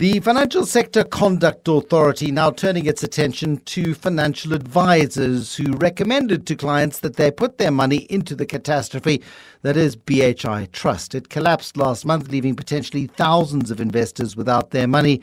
The Financial Sector Conduct Authority now turning its attention to financial advisors who recommended to clients that they put their money into the catastrophe that is BHI Trust. It collapsed last month, leaving potentially thousands of investors without their money.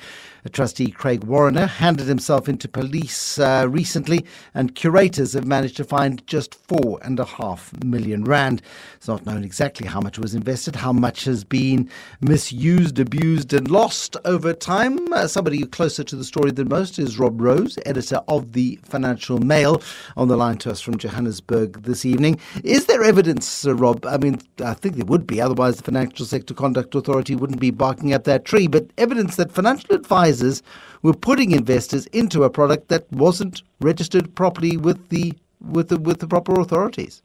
A trustee, Craig Warner, handed himself into police uh, recently, and curators have managed to find just four and a half million rand. It's not known exactly how much was invested, how much has been misused, abused, and lost over time. Uh, somebody closer to the story than most is Rob Rose, editor of the Financial Mail, on the line to us from Johannesburg this evening. Is there evidence, uh, Rob? I mean, I think there would be, otherwise, the Financial Sector Conduct Authority wouldn't be barking up that tree, but evidence that financial advisors advisors were putting investors into a product that wasn't registered properly with the with the with the proper authorities.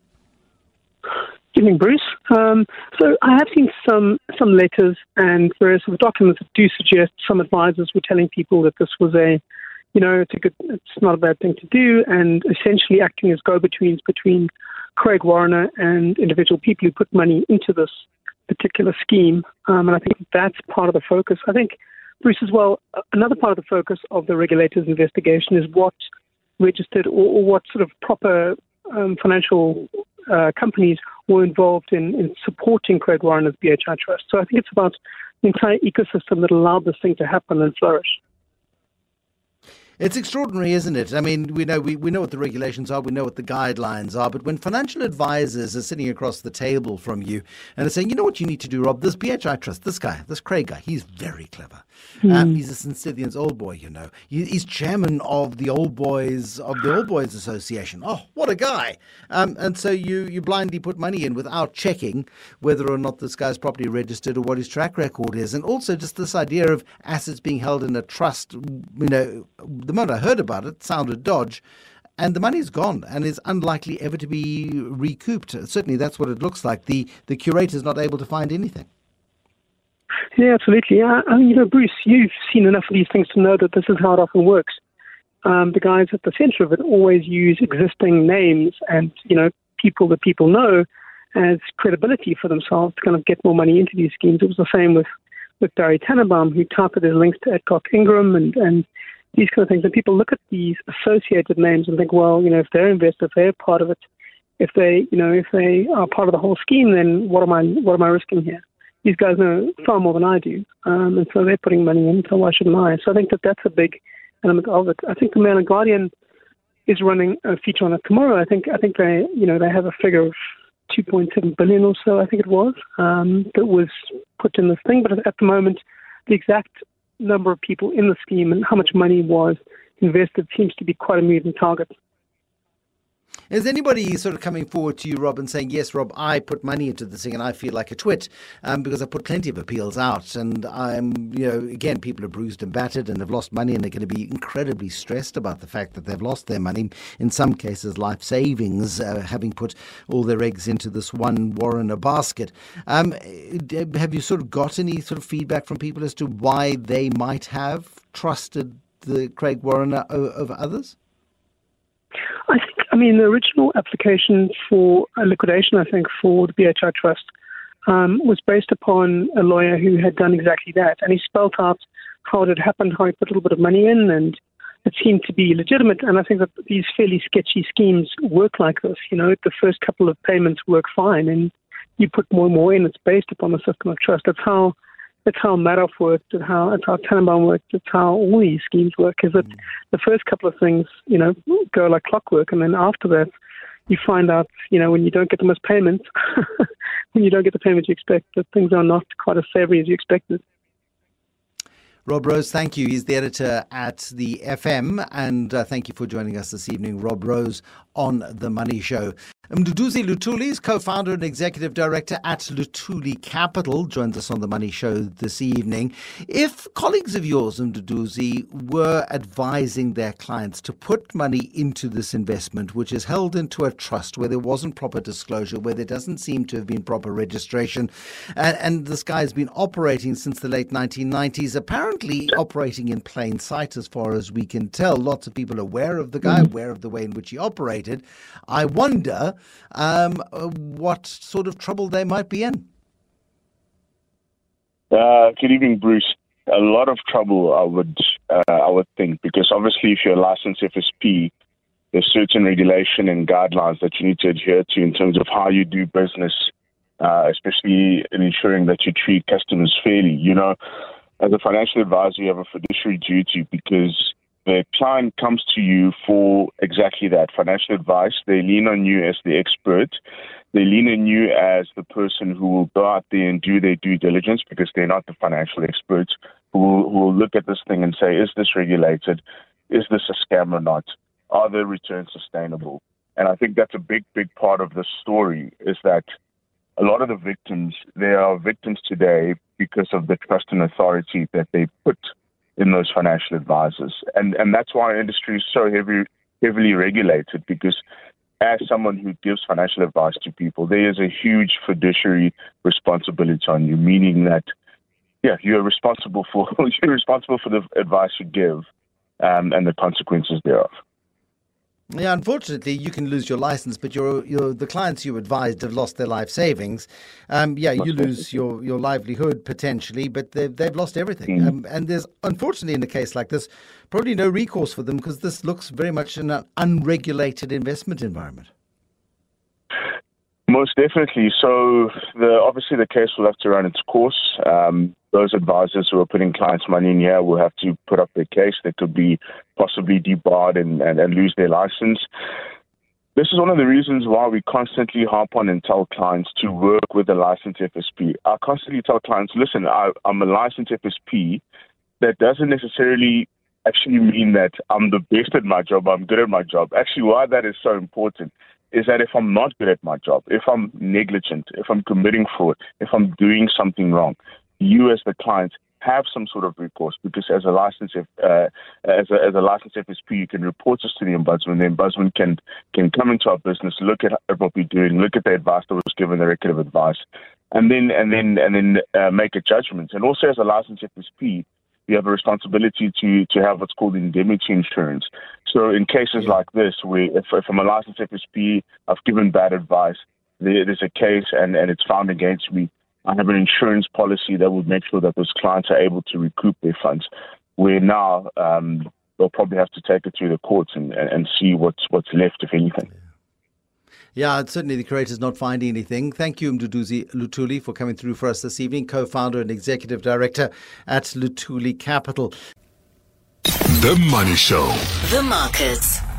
Good evening, Bruce. Um, so I have seen some some letters and various documents that do suggest some advisors were telling people that this was a, you know, it's a good, it's not a bad thing to do, and essentially acting as go-betweens between Craig Warner and individual people who put money into this particular scheme. Um, and I think that's part of the focus. I think Bruce, as well, another part of the focus of the regulator's investigation is what registered or, or what sort of proper um, financial uh, companies were involved in, in supporting Craig Warner's BHI Trust. So I think it's about the entire ecosystem that allowed this thing to happen and flourish. It's extraordinary, isn't it? I mean, we know we, we know what the regulations are, we know what the guidelines are, but when financial advisors are sitting across the table from you and they're saying, you know what you need to do, Rob, this BHI Trust, this guy, this Craig guy, he's very clever. Mm. Um, he's a St. Old boy, you know. He, he's chairman of the old boys of the Old Boys Association. Oh, what a guy! Um, and so you you blindly put money in without checking whether or not this guy's properly registered or what his track record is, and also just this idea of assets being held in a trust. You know, the moment I heard about it, sounded dodge and the money's gone and is unlikely ever to be recouped. Certainly, that's what it looks like. The the curator's not able to find anything. Yeah, absolutely. Yeah, I mean, you know, Bruce, you've seen enough of these things to know that this is how it often works. Um, the guys at the centre of it always use existing names and you know people that people know as credibility for themselves to kind of get more money into these schemes. It was the same with with Barry Tannenbaum, who touted his links to Adcock Ingram and and these kind of things. And people look at these associated names and think, well, you know, if they're invested, if they're part of it, if they, you know, if they are part of the whole scheme, then what am I, what am I risking here? These guys know far more than I do, um, and so they're putting money in. So why shouldn't I? So I think that that's a big element of it. I think the Mail and Guardian is running a feature on it tomorrow. I think I think they, you know, they have a figure of 2.7 billion or so. I think it was um, that was put in this thing. But at the moment, the exact number of people in the scheme and how much money was invested seems to be quite a moving target. Is anybody sort of coming forward to you, Rob, and saying, yes, Rob, I put money into this thing and I feel like a twit um, because I put plenty of appeals out and I'm, you know, again, people are bruised and battered and have lost money and they're going to be incredibly stressed about the fact that they've lost their money. In some cases, life savings, uh, having put all their eggs into this one warren a basket. Um, have you sort of got any sort of feedback from people as to why they might have trusted the Craig Warren over others? I think I mean, the original application for a liquidation, I think, for the BHI Trust um, was based upon a lawyer who had done exactly that. And he spelled out how it had happened, how he put a little bit of money in, and it seemed to be legitimate. And I think that these fairly sketchy schemes work like this. You know, the first couple of payments work fine, and you put more and more in. It's based upon the system of trust. That's how it's how Madoff worked, and how it's how Tannenbaum worked, it's how all these schemes work. Is that mm. the first couple of things, you know, go like clockwork, and then after that, you find out, you know, when you don't get the most payments, when you don't get the payments you expect, that things are not quite as savory as you expected. Rob Rose, thank you. He's the editor at the FM, and uh, thank you for joining us this evening. Rob Rose on The Money Show. Mduduzi Luthuli is co-founder and executive director at Luthuli Capital, joins us on The Money Show this evening. If colleagues of yours, Mduduzi, were advising their clients to put money into this investment, which is held into a trust where there wasn't proper disclosure, where there doesn't seem to have been proper registration, and, and this guy has been operating since the late 1990s, apparently operating in plain sight as far as we can tell. Lots of people aware of the guy, aware of the way in which he I wonder um, what sort of trouble they might be in. Uh, good evening, Bruce. a lot of trouble. I would uh, I would think because obviously, if you're a licensed FSP, there's certain regulation and guidelines that you need to adhere to in terms of how you do business, uh, especially in ensuring that you treat customers fairly. You know, as a financial advisor, you have a fiduciary duty because the client comes to you for exactly that financial advice. They lean on you as the expert. They lean on you as the person who will go out there and do their due diligence because they're not the financial experts who will, who will look at this thing and say, is this regulated? Is this a scam or not? Are the returns sustainable? And I think that's a big, big part of the story is that a lot of the victims, they are victims today because of the trust and authority that they put in those financial advisors. And and that's why our industry is so heavy, heavily regulated because as someone who gives financial advice to people, there is a huge fiduciary responsibility on you, meaning that yeah, you're responsible for you're responsible for the advice you give um, and the consequences thereof. Yeah, unfortunately, you can lose your license, but your your the clients you advised have lost their life savings. Um, yeah, you lose your, your livelihood potentially, but they've they've lost everything. Mm. Um, and there's unfortunately in a case like this, probably no recourse for them because this looks very much in an unregulated investment environment. Most definitely. So, the, obviously, the case will have to run its course. Um, those advisors who are putting clients' money in here will have to put up their case. They could be possibly debarred and, and, and lose their license. This is one of the reasons why we constantly harp on and tell clients to work with a licensed FSP. I constantly tell clients, listen, I, I'm a licensed FSP. That doesn't necessarily actually mean that I'm the best at my job, I'm good at my job. Actually, why that is so important is that if I'm not good at my job, if I'm negligent, if I'm committing fraud, if I'm doing something wrong, you as the client have some sort of recourse because as a licensed uh, as a as a licensed FSP, you can report us to the ombudsman. The ombudsman can can come into our business, look at what we're doing, look at the advice that was given, the record of advice, and then and then and then uh, make a judgment. And also as a licensed FSP, you have a responsibility to to have what's called indemnity insurance. So in cases like this, where if, if I'm a licensed FSP, I've given bad advice, there, there's a case and, and it's found against me, I have an insurance policy that would make sure that those clients are able to recoup their funds. Where now um, they'll probably have to take it through the courts and, and, and see what's what's left, if anything. Yeah, certainly the creator's not finding anything. Thank you, Mduduzi Luthuli, for coming through for us this evening, co founder and executive director at Luthuli Capital. The Money Show. The markets.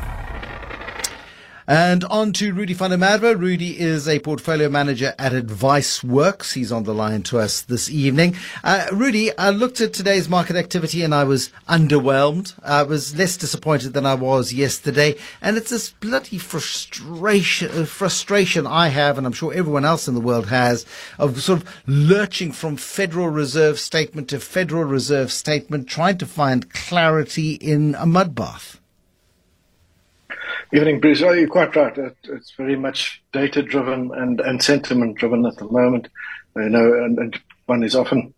And on to Rudy der Rudy is a portfolio manager at Advice Works. He's on the line to us this evening. Uh, Rudy, I looked at today's market activity and I was underwhelmed. I was less disappointed than I was yesterday. And it's this bloody frustration, uh, frustration I have, and I'm sure everyone else in the world has, of sort of lurching from Federal Reserve statement to Federal Reserve statement, trying to find clarity in a mud bath. Evening, Bruce. Oh, you're quite right. It's very much data driven and, and sentiment driven at the moment. You know, and, and, one is often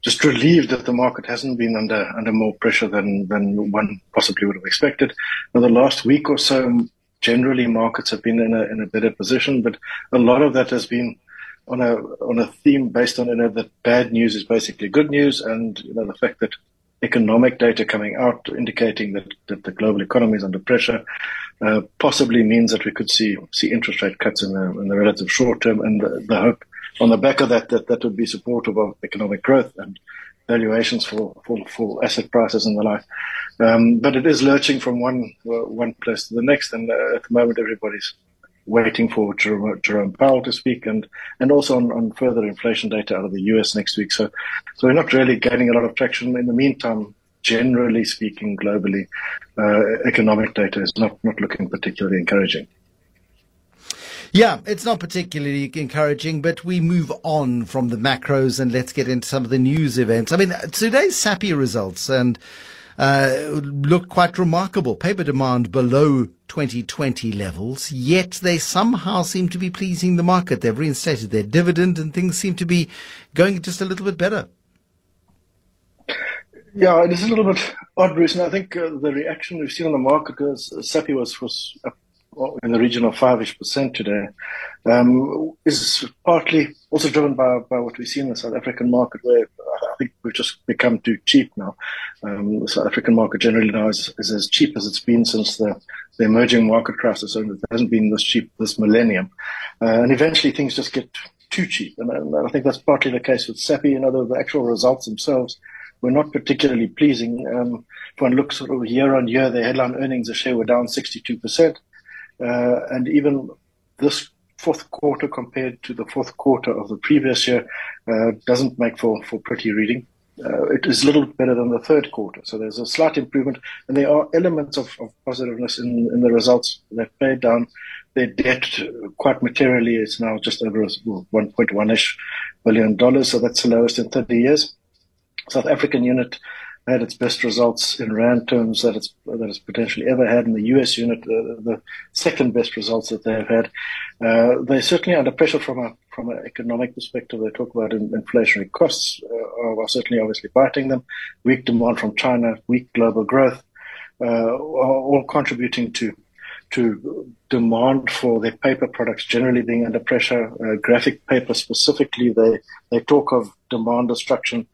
just relieved that the market hasn't been under under more pressure than than one possibly would have expected. Now, the last week or so, generally markets have been in a in a better position, but a lot of that has been on a on a theme based on you know that bad news is basically good news, and you know the fact that economic data coming out indicating that, that the global economy is under pressure uh, possibly means that we could see see interest rate cuts in the, in the relative short term, and the, the, hope on the back of that that that would be supportive of economic growth and valuations for for, for asset prices and the like. Um, but it is lurching from one uh, one place to the next, and uh, at the moment everybody's waiting for Jerome, Jerome Powell to speak and, and also on, on further inflation data out of the US next week. So, so we're not really gaining a lot of traction. In the meantime, generally speaking, globally, uh, economic data is not, not looking particularly encouraging. Yeah, it's not particularly encouraging, but we move on from the macros and let's get into some of the news events. I mean, today's Sappi results and uh, look quite remarkable. Paper demand below 2020 levels, yet they somehow seem to be pleasing the market. They've reinstated their dividend and things seem to be going just a little bit better. Yeah, it is a little bit odd, Bruce, and I think uh, the reaction we've seen on the market is uh, Sappi was, was up in the region of five-ish percent today, um, is partly also driven by, by what we see in the South African market, where I think we've just become too cheap now. Um, the South African market generally now is, is, as cheap as it's been since the, the emerging market crisis, and it hasn't been this cheap this millennium. Uh, and eventually things just get too cheap, and, and, I think that's partly the case with. You know, the, the actual results themselves were not particularly pleasing. Um, if one looks sort of year on year, the headline earnings a share were down 62%. Uh, and even this fourth quarter compared to the fourth quarter of the previous year uh, doesn't make for, for pretty reading. Uh, it is a little better than the third quarter. So there's a slight improvement, and there are elements of, of positiveness in, in the results. They've paid down their debt quite materially. It's now just over 1.1 ish billion dollars, so that's the lowest in 30 years. South African unit had its best results in rand terms that it's that it's potentially ever had in the U.S. unit, uh, the second best results that they have had. Uh, they're certainly under pressure from a from an economic perspective. They talk about in, inflationary costs uh, are certainly obviously biting them. Weak demand from China, weak global growth, uh, are all contributing to to demand for their paper products generally being under pressure. Uh, graphic paper specifically, they they talk of demand destruction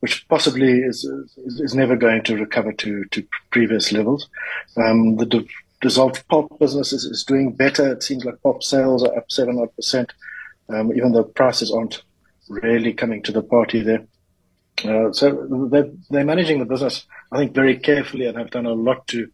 which possibly is, is, is never going to recover to, to previous levels. Um, the dissolved pulp business is, is, doing better. It seems like pulp sales are up seven odd percent, um, even though prices aren't really coming to the party there. Uh, so they're, they're managing the business, I think, very carefully and have done a lot to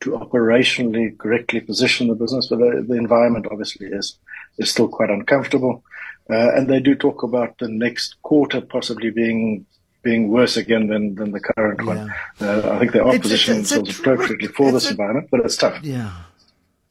to operationally correctly position the business. But the, the environment obviously is is still quite uncomfortable. Uh, and they do talk about the next quarter possibly being being worse again than, than the current yeah. one. Uh, I think they are it's, positioning it's, it's themselves appropriately for this environment, but it's tough. Yeah.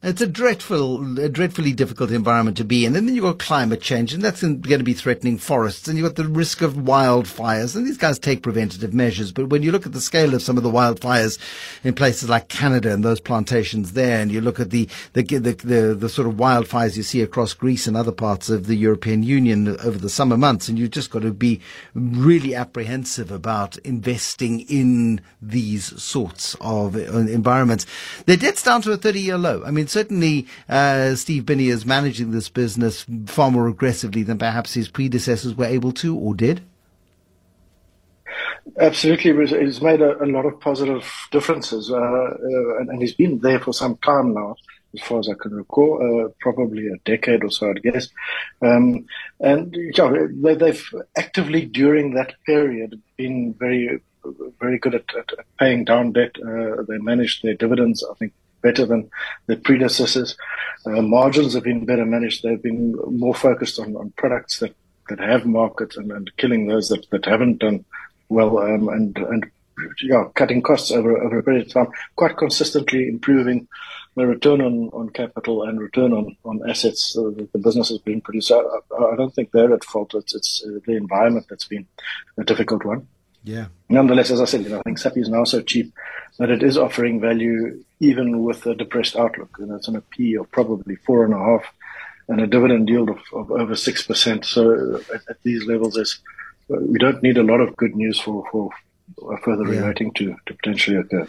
It's a dreadful, a dreadfully difficult environment to be in. And then you've got climate change, and that's going to be threatening forests, and you've got the risk of wildfires. And these guys take preventative measures. But when you look at the scale of some of the wildfires in places like Canada and those plantations there, and you look at the, the, the, the, the sort of wildfires you see across Greece and other parts of the European Union over the summer months, and you've just got to be really apprehensive about investing in these sorts of uh, environments. Their debt's down to a 30 year low. I mean, certainly uh, Steve Binnie is managing this business far more aggressively than perhaps his predecessors were able to or did. Absolutely, he's made a, a lot of positive differences, uh, uh, and, and, he's been there for some time now, as far as I can recall, uh, probably a decade or so, I guess. Um, and yeah, they, have actively during that period been very, very good at, at, at paying down debt. Uh, they managed their dividends, I think, better than their predecessors. Uh, margins have been better managed. They've been more focused on, on products that, that have markets and, and killing those that, that haven't done well um, and and yeah, cutting costs over over a period of time, quite consistently improving the return on, on capital and return on, on assets uh, that the business has been produced. I, I, don't think they're at fault. It's, it's the environment that's been a difficult one. Yeah. Nonetheless, as I said, you know, I think Sappi is now so cheap that it is offering value even with a depressed outlook. And it's an a P of probably four and a half and a dividend yield of, of over six percent. So at, at, these levels, is we don't need a lot of good news for for further yeah. to, to potentially occur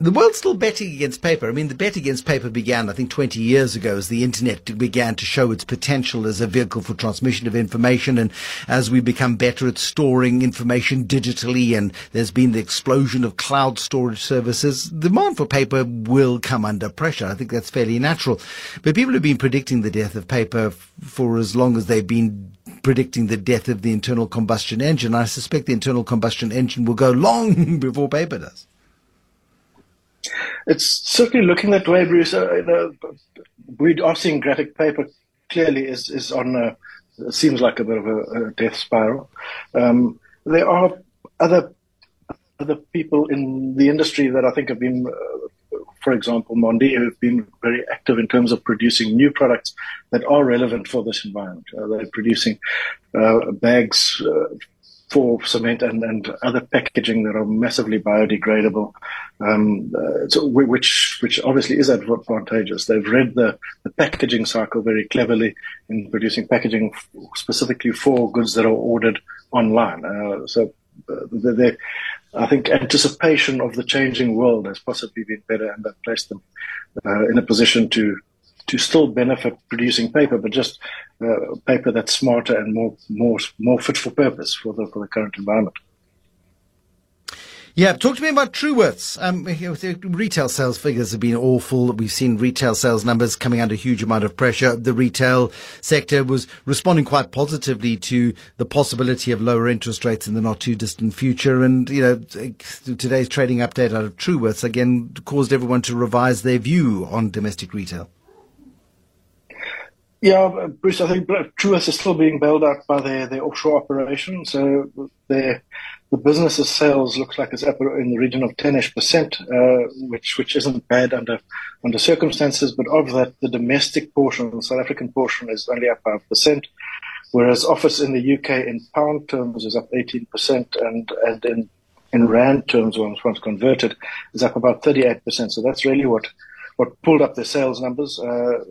the world's still betting against paper. I mean, the bet against paper began, I think, 20 years ago as the internet began to show its potential as a vehicle for transmission of information. And as we become better at storing information digitally and there's been the explosion of cloud storage services, demand for paper will come under pressure. I think that's fairly natural. But people have been predicting the death of paper for as long as they've been predicting the death of the internal combustion engine. I suspect the internal combustion engine will go long before paper does. It's certainly looking that way, Bruce. Uh, you know, we are seeing graphic paper clearly is, is on a, seems like a bit of a, a death spiral. Um, there are other other people in the industry that I think have been, uh, for example, Mondi, have been very active in terms of producing new products that are relevant for this environment. Uh, they're producing uh, bags uh, for cement and, and other packaging that are massively biodegradable, um, uh, so which which obviously is advantageous. They've read the, the packaging cycle very cleverly in producing packaging f- specifically for goods that are ordered online. Uh, so uh, I think anticipation of the changing world has possibly been better, and that placed them uh, in a position to to still benefit producing paper, but just uh, paper that's smarter and more more more fit for purpose for the for the current environment. Yeah, talk to me about Truworths. Um, retail sales figures have been awful. We've seen retail sales numbers coming under a huge amount of pressure. The retail sector was responding quite positively to the possibility of lower interest rates in the not too distant future. And, you know, today's trading update out of Truworths again caused everyone to revise their view on domestic retail. Yeah, Bruce, I think Truworths is still being bailed out by their, their offshore operation. So their the business's sales looks like it's up in the region of 10ish percent, uh, which which isn't bad under under circumstances. But of that, the domestic portion, the South African portion, is only up five percent, whereas office in the UK in pound terms is up 18 percent, and and in in rand terms, once once converted, is up about 38 percent. So that's really what what pulled up their sales numbers. Uh,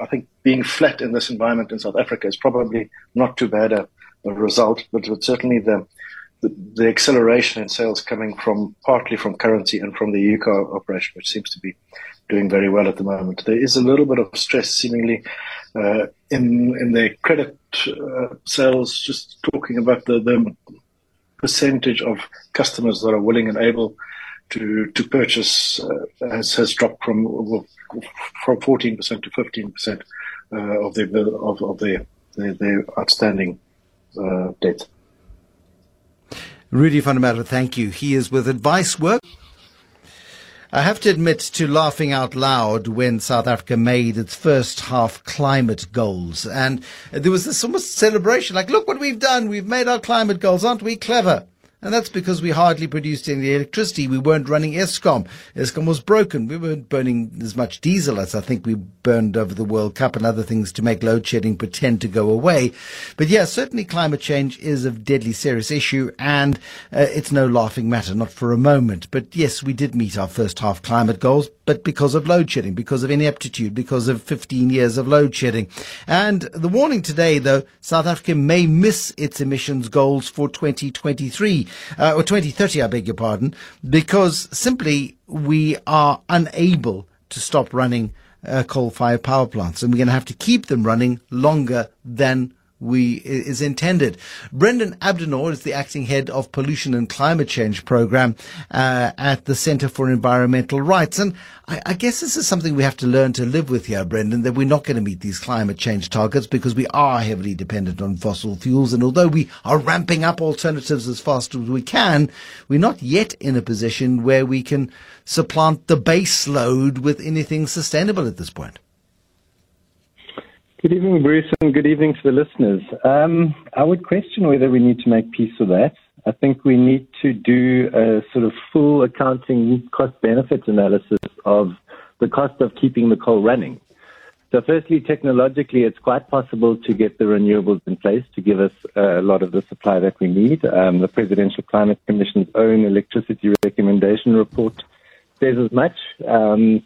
I think being flat in this environment in South Africa is probably not too bad a, a result, but, but certainly the the, the, acceleration in sales coming from partly from currency and from the UK operation, which seems to be doing very well at the moment. There is a little bit of stress, seemingly, uh, in in their credit uh, sales. Just talking about the, the percentage of customers that are willing and able to to purchase uh, has has dropped from from 14% to 15% uh, of their of, of their, their, their outstanding uh, debt. Rudy Merwe, thank you. He is with Advice Work. I have to admit to laughing out loud when South Africa made its first half climate goals. And there was this almost celebration, like, look what we've done. We've made our climate goals. Aren't we clever? And that's because we hardly produced any electricity. We weren't running Eskom. Eskom was broken. We weren't burning as much diesel as I think we burned over the World Cup and other things to make load shedding pretend to go away. But yeah, certainly climate change is a deadly serious issue and uh, it's no laughing matter, not for a moment. But yes, we did meet our first half climate goals, but because of load shedding, because of ineptitude, because of 15 years of load shedding. And the warning today, though, South Africa may miss its emissions goals for 2023 uh, or 2030, I beg your pardon, because simply we are unable to stop running uh, coal-fired power plants, and we're going to have to keep them running longer than we is intended. Brandon Abdinor is the acting head of pollution and climate change program uh, at the Centre for Environmental Rights, and I, I, guess this is something we have to learn to live with here, Brandon. That we're not going to meet these climate change targets because we are heavily dependent on fossil fuels, and although we are ramping up alternatives as fast as we can, we're not yet in a position where we can supplant the base load with anything sustainable at this point. Good evening, Bruce, and good evening to the listeners. Um, I would question whether we need to make peace with that. I think we need to do a sort of full accounting cost benefit analysis of the cost of keeping the coal running. So, firstly, technologically, it's quite possible to get the renewables in place to give us a lot of the supply that we need. Um, the Presidential Climate Commission's own electricity recommendation report says as much. Um,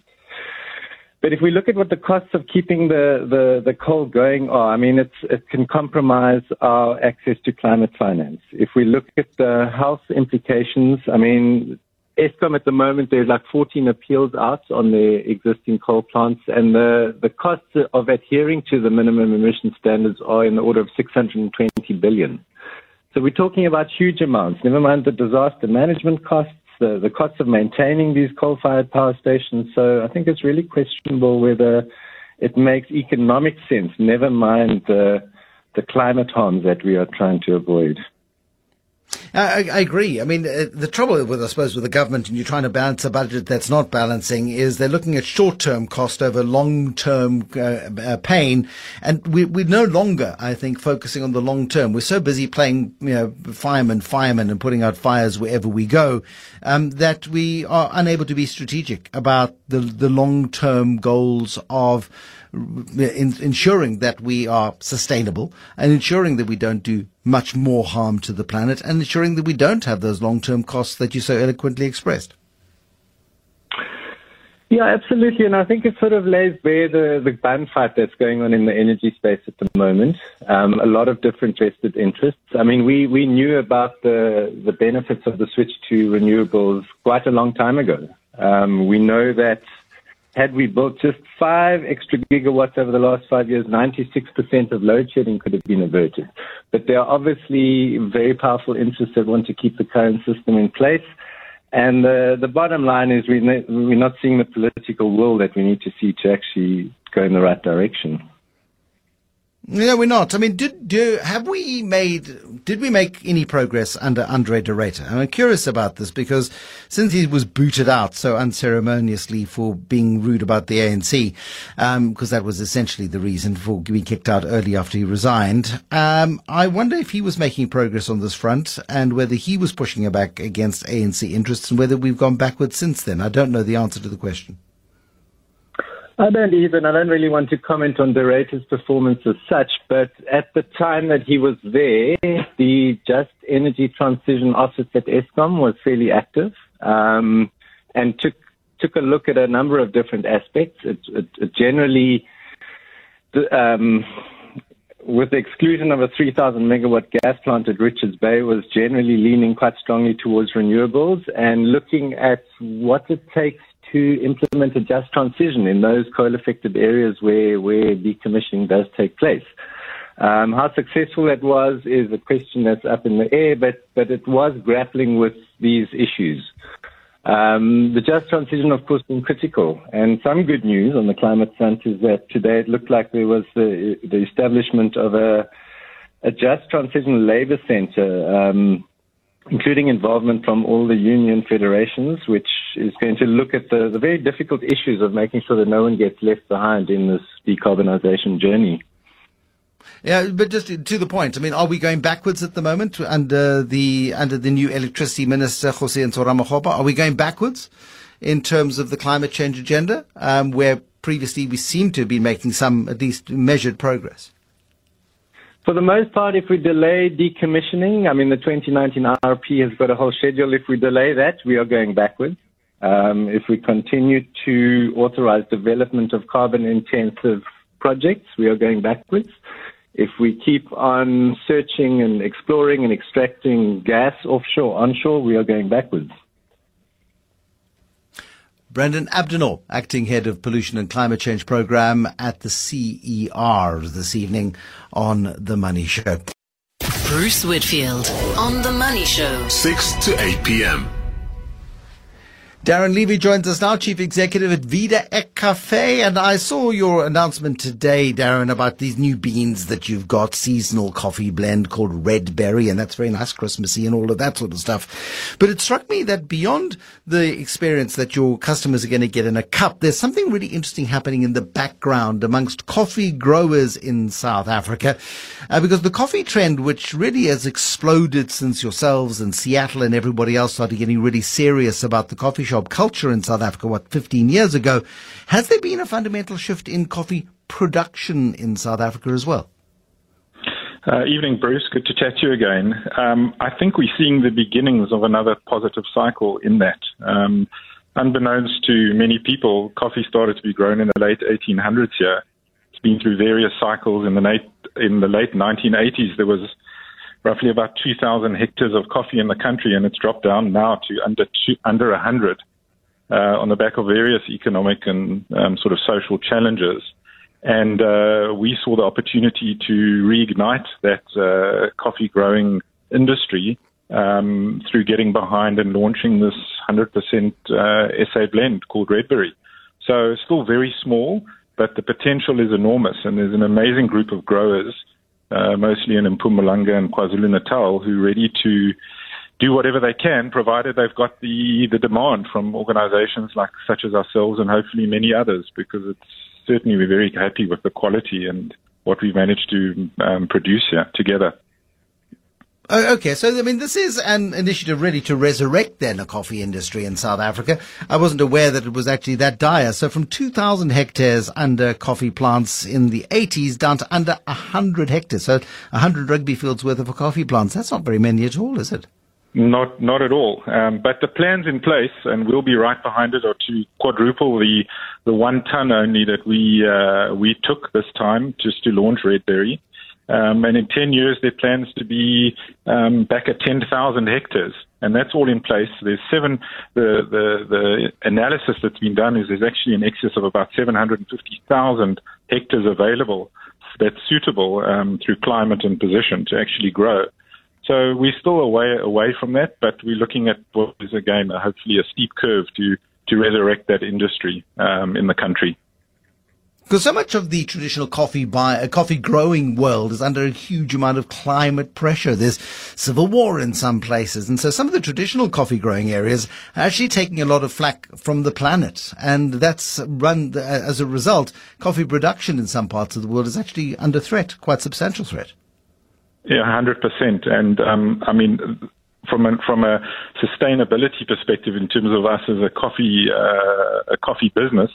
but if we look at what the costs of keeping the, the, the coal going are, I mean, it's, it can compromise our access to climate finance. If we look at the health implications, I mean, Eskom at the moment, there's like 14 appeals out on the existing coal plants, and the, the costs of adhering to the minimum emission standards are in the order of 620 billion. So we're talking about huge amounts, never mind the disaster management costs the, the costs of maintaining these coal fired power stations. So I think it's really questionable whether it makes economic sense, never mind the, the climate harms that we are trying to avoid. I, I, agree. I mean, uh, the trouble with, I suppose, with the government and you're trying to balance a budget that's not balancing is they're looking at short-term cost over long-term uh, uh, pain. And we, we're no longer, I think, focusing on the long term. We're so busy playing, you know, fireman, fireman and putting out fires wherever we go, um, that we are unable to be strategic about the, the long-term goals of in, ensuring that we are sustainable and ensuring that we don't do much more harm to the planet and ensuring that we don't have those long-term costs that you so eloquently expressed. Yeah, absolutely. And I think it sort of lays bare the, the bun fight that's going on in the energy space at the moment. Um, a lot of different vested interests. I mean, we, we knew about the, the benefits of the switch to renewables quite a long time ago. Um, we know that had we built just five extra gigawatts over the last five years, 96% of load shedding could have been averted. But there are obviously very powerful interests that want to keep the current system in place. And the, the bottom line is we, we're not seeing the political will that we need to see to actually go in the right direction. No, we're not. I mean, did do have we made did we make any progress under Andre de Ruyter? I'm curious about this because since he was booted out so unceremoniously for being rude about the ANC, because um, that was essentially the reason for being kicked out early after he resigned. Um, I wonder if he was making progress on this front and whether he was pushing back against ANC interests and whether we've gone backwards since then. I don't know the answer to the question. I don't even. I don't really want to comment on De Ruyter's performance as such, but at the time that he was there, the Just Energy Transition Office at Eskom was fairly active um, and took took a look at a number of different aspects. It, it, it generally, um, with the exclusion of a 3,000 megawatt gas plant at Richards Bay, was generally leaning quite strongly towards renewables and looking at what it takes to implement a just transition in those coal affected areas where, where decommissioning does take place. Um, how successful that was is a question that's up in the air, but, but it was grappling with these issues. Um, the just transition, of course, been critical. And some good news on the climate front is that today it looked like there was the, the establishment of a, a just transition labor center um, including involvement from all the union federations, which is going to look at the, the very difficult issues of making sure that no one gets left behind in this decarbonisation journey. Yeah, but just to the point, I mean, are we going backwards at the moment under the under the new electricity minister Kgosientsho Ramokgopa? Are we going backwards in terms of the climate change agenda, um, where previously we seem to be making some at least measured progress? For the most part, if we delay decommissioning, I mean, the 2019 IRP has got a whole schedule. If we delay that, we are going backwards. Um, if we continue to authorize development of carbon intensive projects, we are going backwards. If we keep on searching and exploring and extracting gas offshore, onshore, we are going backwards. Brandon Abdinor, Acting Head of Pollution and Climate Change Programme at the CER this evening on The Money Show. Bruce Whitfield on The Money Show. 6 to 8 p.m. Darren Levy joins us now, Chief Executive at Vida Ek Cafe. And I saw your announcement today, Darren, about these new beans that you've got, seasonal coffee blend called Redberry. And that's very nice, Christmassy and all of that sort of stuff. But it struck me that beyond the experience that your customers are going to get in a cup, there's something really interesting happening in the background amongst coffee growers in South Africa. Uh, because the coffee trend, which really has exploded since yourselves and Seattle and everybody else started getting really serious about the coffee shop shop culture in South Africa, what, 15 years ago. Has there been a fundamental shift in coffee production in South Africa as well? Uh, evening, Bruce. Good to chat to you again. Um, I think we're seeing the beginnings of another positive cycle in that. Um, unbeknownst to many people, coffee started to be grown in the late 1800s here. It's been through various cycles. In the late, in the late 1980s, there was roughly about 2,000 hectares of coffee in the country, and it's dropped down now to under two, under 100 uh, on the back of various economic and um, sort of social challenges. And uh, we saw the opportunity to reignite that uh, coffee growing industry um, through getting behind and launching this 100% uh, SA blend called Redberry. So still very small, but the potential is enormous, and there's an amazing group of growers uh, mostly in Mpumalanga and KwaZulu Natal, who are ready to do whatever they can, provided they've got the, the demand from organizations like such as ourselves and hopefully many others, because it's certainly we're very happy with the quality and what we've managed to um, produce here together. Oh, okay, so I mean, this is an initiative really to resurrect then a coffee industry in South Africa. I wasn't aware that it was actually that dire. So from 2,000 hectares under coffee plants in the 80s down to under 100 hectares. So 100 rugby fields worth of coffee plants. That's not very many at all, is it? Not, not at all. Um, but the plans in place, and we'll be right behind it, are to quadruple the the one ton only that we uh, we took this time just to launch Redberry. Um, and in 10 years, there plans to be um, back at 10,000 hectares, and that's all in place. There's seven. The, the the analysis that's been done is there's actually an excess of about 750,000 hectares available that's suitable um, through climate and position to actually grow. So we're still a way away from that, but we're looking at what is again hopefully a steep curve to to resurrect that industry um, in the country. Because so much of the traditional coffee buy, uh, coffee growing world is under a huge amount of climate pressure. There's civil war in some places. And so some of the traditional coffee growing areas are actually taking a lot of flack from the planet. And that's run, uh, as a result, coffee production in some parts of the world is actually under threat, quite substantial threat. Yeah, hundred percent. And um, I mean, from a, from a sustainability perspective, in terms of us as a coffee uh, a coffee business,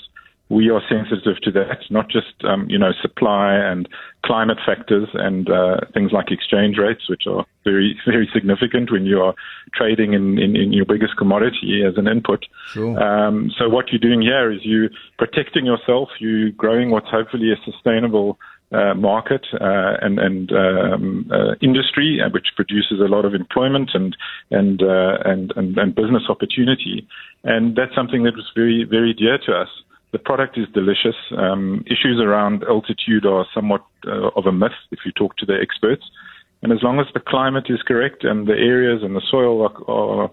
we are sensitive to that, not just um, you know supply and climate factors and uh, things like exchange rates, which are very very significant when you are trading in, in, in your biggest commodity as an input. Sure. Um, so what you're doing here is you protecting yourself, you growing what's hopefully a sustainable uh, market uh, and, and um, uh, industry, uh, which produces a lot of employment and and, uh, and and and business opportunity, and that's something that was very very dear to us. The product is delicious. Um, issues around altitude are somewhat uh, of a myth if you talk to the experts. And as long as the climate is correct and the areas and the soil are, are,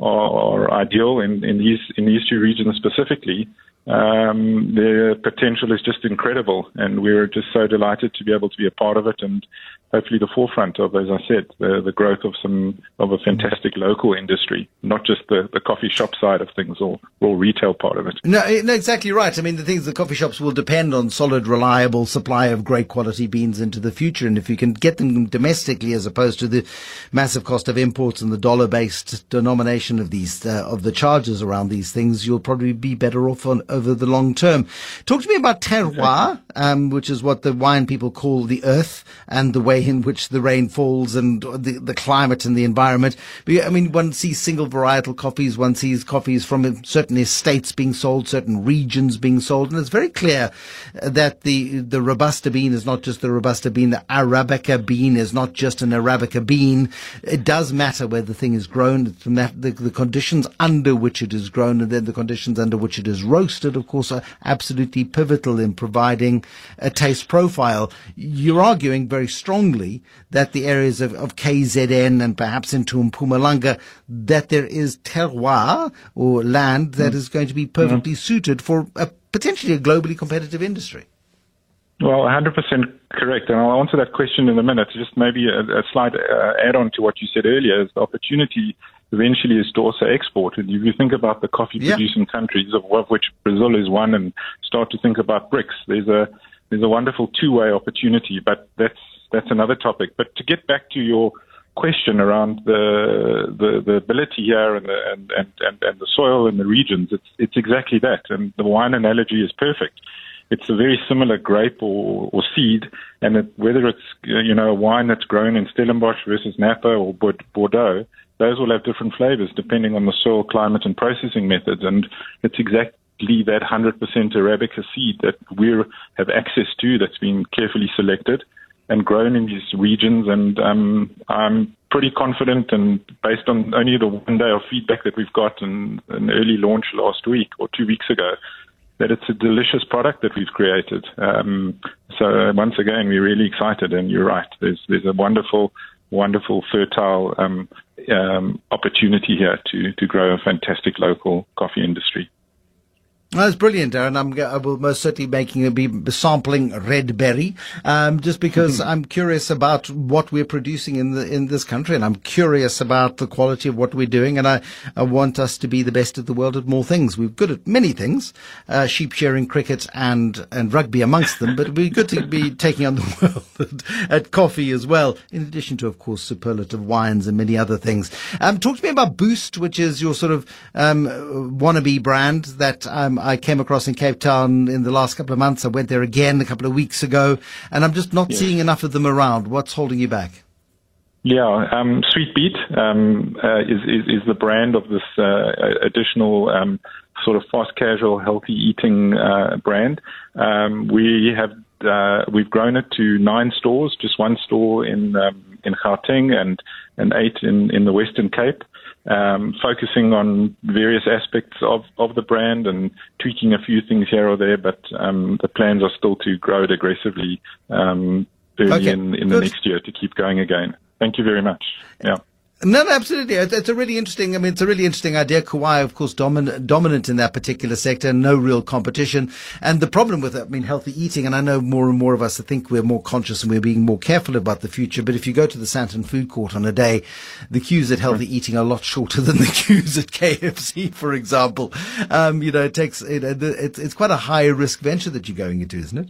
are ideal in, in, these, in these two regions specifically, um, the potential is just incredible. And we're just so delighted to be able to be a part of it and hopefully the forefront of, as I said, the, the growth of some of a fantastic local industry, not just the, the coffee shop side of things or, or retail part of it. No, eh, no, exactly right. I mean, the things the coffee shops will depend on solid, reliable supply of great quality beans into the future, and if you can get them domestically as opposed to the massive cost of imports and the dollar-based denomination of these uh, of the charges around these things, you'll probably be better off on, over the long term. Talk to me about terroir, um, which is what the wine people call the earth and the way in which the rain falls and the, the climate and the environment. I mean, one sees single varietal coffees, one sees coffees from certain estates being sold, certain regions being sold, and it's very clear that the the robusta bean is not just the robusta bean. The arabica bean is not just an arabica bean. It does matter where the thing is grown. It's the, the, the conditions under which it is grown, and then the conditions under which it is roasted, of course, are absolutely pivotal in providing a taste profile. You're arguing very strongly that the areas of, of KZN and perhaps into Mpumalanga, that there is terroir or land that mm. is going to be perfectly mm. suited for a, potentially a globally competitive industry. Well, 100% correct. And I'll answer that question in a minute. Just maybe a, a slight uh, add on to what you said earlier is the opportunity eventually is to also export. And if you think about the coffee producing yeah. countries, of, of which Brazil is one, and start to think about BRICS, there's a there's a wonderful two-way opportunity, but that's that's another topic. But to get back to your question around the the, the ability here and the and, and, and, and the soil and the regions, it's it's exactly that. And the wine analogy is perfect. It's a very similar grape or, or seed, and it, whether it's you know a wine that's grown in Stellenbosch versus Napa or Bordeaux, those will have different flavors depending on the soil, climate, and processing methods. And it's exactly that 100% Arabica seed that we have access to that's been carefully selected and grown in these regions. And um, I'm pretty confident, and based on only the one day of feedback that we've got in an early launch last week or two weeks ago, that it's a delicious product that we've created. Um, so once again, we're really excited, and you're right. There's there's a wonderful, wonderful, fertile um, um, opportunity here to to grow a fantastic local coffee industry. That's brilliant, Darren. I'm, I will most certainly making be sampling Redberry, um, just because I'm curious about what we're producing in the in this country, and I'm curious about the quality of what we're doing, and I, I want us to be the best of the world at more things. We're good at many things, uh, sheep shearing, cricket, and and rugby amongst them, but be good to be taking on the world at, at, coffee as well, in addition to, of course, superlative wines and many other things. Um, talk to me about Boost, which is your sort of um, wannabe brand that um, I came across in Cape Town in the last couple of months. I went there again a couple of weeks ago, and I'm just not seeing enough of them around. What's holding you back? Yeah, um, Sweet Beet um, uh, is, is, is the brand of this uh, additional um, sort of fast casual healthy eating uh, brand. Um, we have uh, we've grown it to nine stores, just one store in um, in Gauteng and and eight in in the Western Cape. Um, focusing on various aspects of, of the brand and tweaking a few things here or there, but um, the plans are still to grow it aggressively um, early Okay, in, in the next year to keep going again. Thank you very much. Yeah. No, no, absolutely. It's, a really interesting. I mean, it's a really interesting idea. Kauai, of course, dominant, dominant in that particular sector. No real competition. And the problem with it, I mean, healthy eating. And I know more and more of us think we're more conscious and we're being more careful about the future. But if you go to the Sandton Food Court on a day, the queues at healthy eating are a lot shorter than the queues at KFC, for example. Um, you know, it takes. It, it's it's quite a high risk venture that you're going into, isn't it?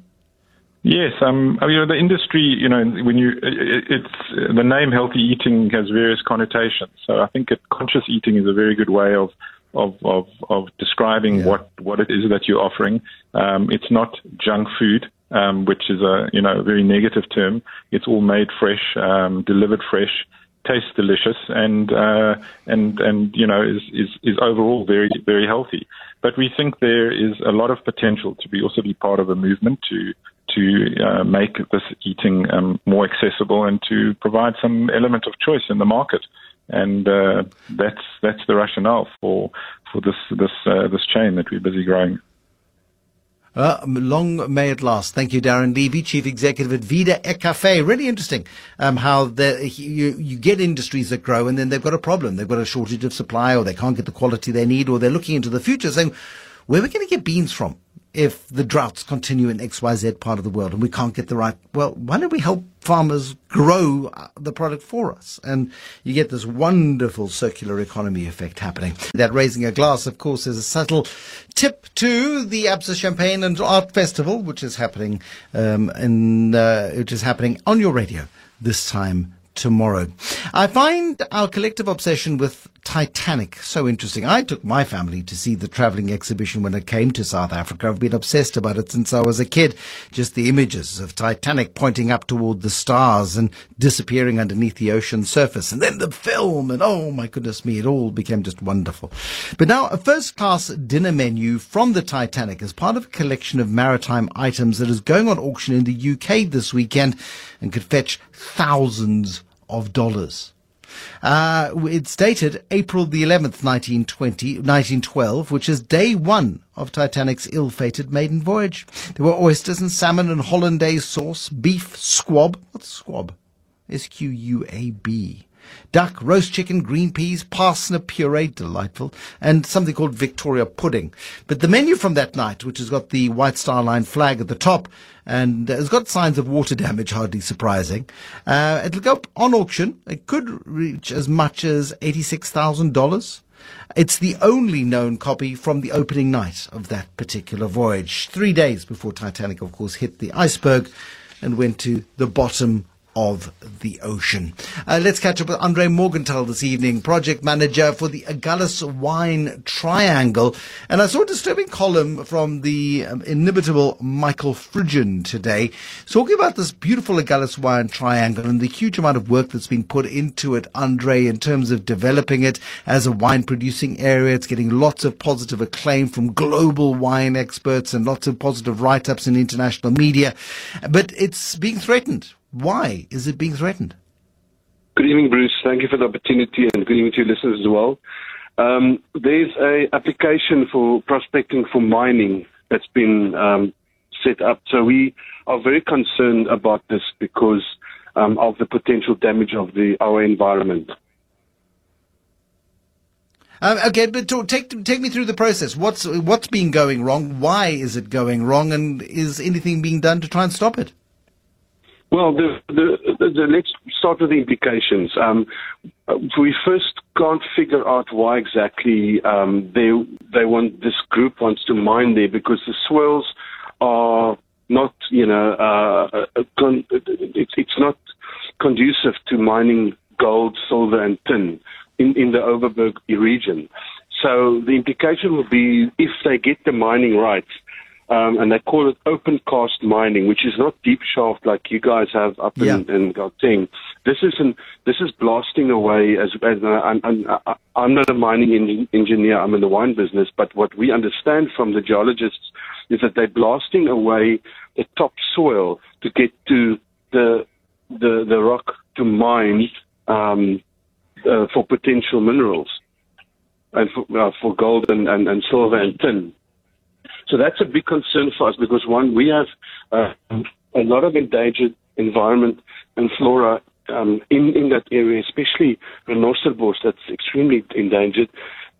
Yes, um, I mean, you know, the industry, you know, when you, it's the name healthy eating has various connotations. So I think conscious eating is a very good way of of of, of describing Yeah. what what it is that you're offering. Um, it's not junk food, um, which is a you know a very negative term. It's all made fresh, um, delivered fresh, tastes delicious, and uh, and and you know is is is overall very very healthy. But we think there is a lot of potential to be also be part of a movement to to uh, make this eating um, more accessible and to provide some element of choice in the market. And uh, that's that's the rationale for for this this uh, this chain that we're busy growing. Uh, long may it last. Thank you, Darren Levy, Chief Executive at Vida Cafe. Really interesting um, how the, you, you get industries that grow and then they've got a problem. They've got a shortage of supply or they can't get the quality they need or they're looking into the future saying, where are we going to get beans from if the droughts continue in XYZ part of the world and we can't get the right, well, why don't we help farmers grow uh, the product for us? And you get this wonderful circular economy effect happening. That raising a glass, of course, is a subtle tip to the Absa Champagne and Art Festival, which is happening, um, in, uh, which is happening on your radio this time tomorrow. I find our collective obsession with Titanic so interesting. I took my family to see the traveling exhibition when it came to South Africa. I've been obsessed about it since I was a kid. Just the images of Titanic pointing up toward the stars and disappearing underneath the ocean surface. And then the film and oh my goodness me, it all became just wonderful. But now a first class dinner menu from the Titanic is part of a collection of maritime items that is going on auction in the UK this weekend and could fetch thousands of dollars. Uh, it's dated April the 11th, 1920, 1912, which is day one of Titanic's ill-fated maiden voyage. There were oysters and salmon and hollandaise sauce, beef, squab. What's squab? S-Q-U-A-B. Duck, roast chicken, green peas, parsnip puree, delightful, and something called Victoria pudding. But the menu from that night, which has got the White Star Line flag at the top and has got signs of water damage, hardly surprising, uh, it'll go up on auction. It could reach as much as $86,000. It's the only known copy from the opening night of that particular voyage, three days before Titanic, of course, hit the iceberg and went to the bottom of the ocean. Uh, let's catch up with Andre Morgenthal this evening, project manager for the Agulhas Wine Triangle. And I saw a disturbing column from the um, inimitable Michael Fridjhon today, talking about this beautiful Agulhas Wine Triangle and the huge amount of work that's been put into it, Andre, in terms of developing it as a wine producing area. It's getting lots of positive acclaim from global wine experts and lots of positive write ups in international media. But it's being threatened. Why is it being threatened? Good evening, Bruce. Thank you for the opportunity, and good evening to your listeners as well. Um, there's a application for prospecting for mining that's been um, set up. So we are very concerned about this because um, of the potential damage of the our environment. Um, okay, but to, take take me through the process. What's what's been going wrong? Why is it going wrong? And is anything being done to try and stop it? Well, the, the, the, let's start with the implications. Um, we first can't figure out why exactly um, they they want this group wants to mine there because the swells are not, you know, uh, con- it's it's not conducive to mining gold, silver, and tin in in the Overberg region. So the implication will be if they get the mining rights, um, and they call it open cast mining, which is not deep shaft like you guys have up Yeah. in, in Gauteng. This is an, this is blasting away. As, as uh, I'm, I'm, I'm not a mining en- engineer. I'm in the wine business, but what we understand from the geologists is that they're blasting away the top soil to get to the the, the rock to mine um, uh, for potential minerals and for, uh, for gold and, and, and silver and tin. So that's a big concern for us because one, we have uh, a lot of endangered environment and flora um, in in that area, especially renosterveld that's extremely endangered.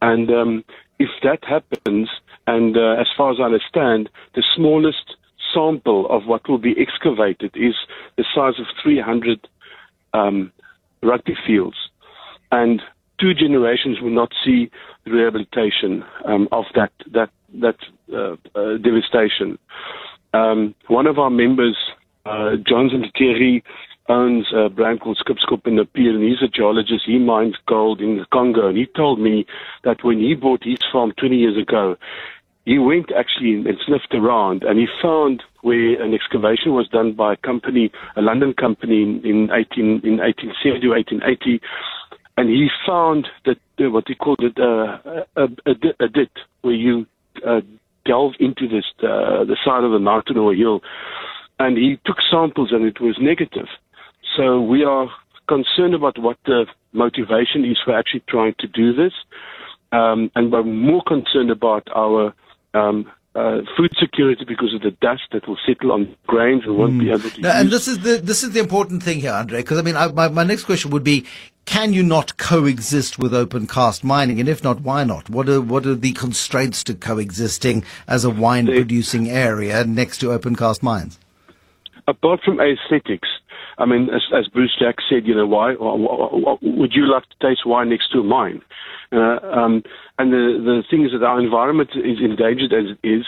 And um, if that happens, and uh, as far as I understand, the smallest sample of what will be excavated is the size of 300 um, rugby fields, and two generations will not see the rehabilitation um, of that that that uh, uh, devastation. Um, one of our members, uh, Johnson Thierry, owns a brand called Skipskop in the Pier, and he's a geologist. He mines gold in the Congo, and he told me that when he bought his farm 20 years ago, he went actually and sniffed around, and he found where an excavation was done by a company, a London company, in, in 18 in 1870 or 1880, and he found that uh, what he called it uh, a, a, adit, where you uh, delve into this uh, the side of the mountain or a hill, and he took samples and it was negative. So we are concerned about what the motivation is for actually trying to do this, um, and we're more concerned about our um, uh, food security because of the dust that will settle on grains and won't be able to No, use. and this is the this is the important thing here, Andre. Because I mean, I, my my next question would be: Can you not coexist with open cast mining? And if not, why not? What are what are the constraints to coexisting as a wine producing area next to open cast mines? apart from aesthetics, I mean, as, as Bruce Jack said, you know, why, wh- wh- wh- would you like to taste wine next to mine? Uh, um, and the the thing is that our environment is endangered as it is,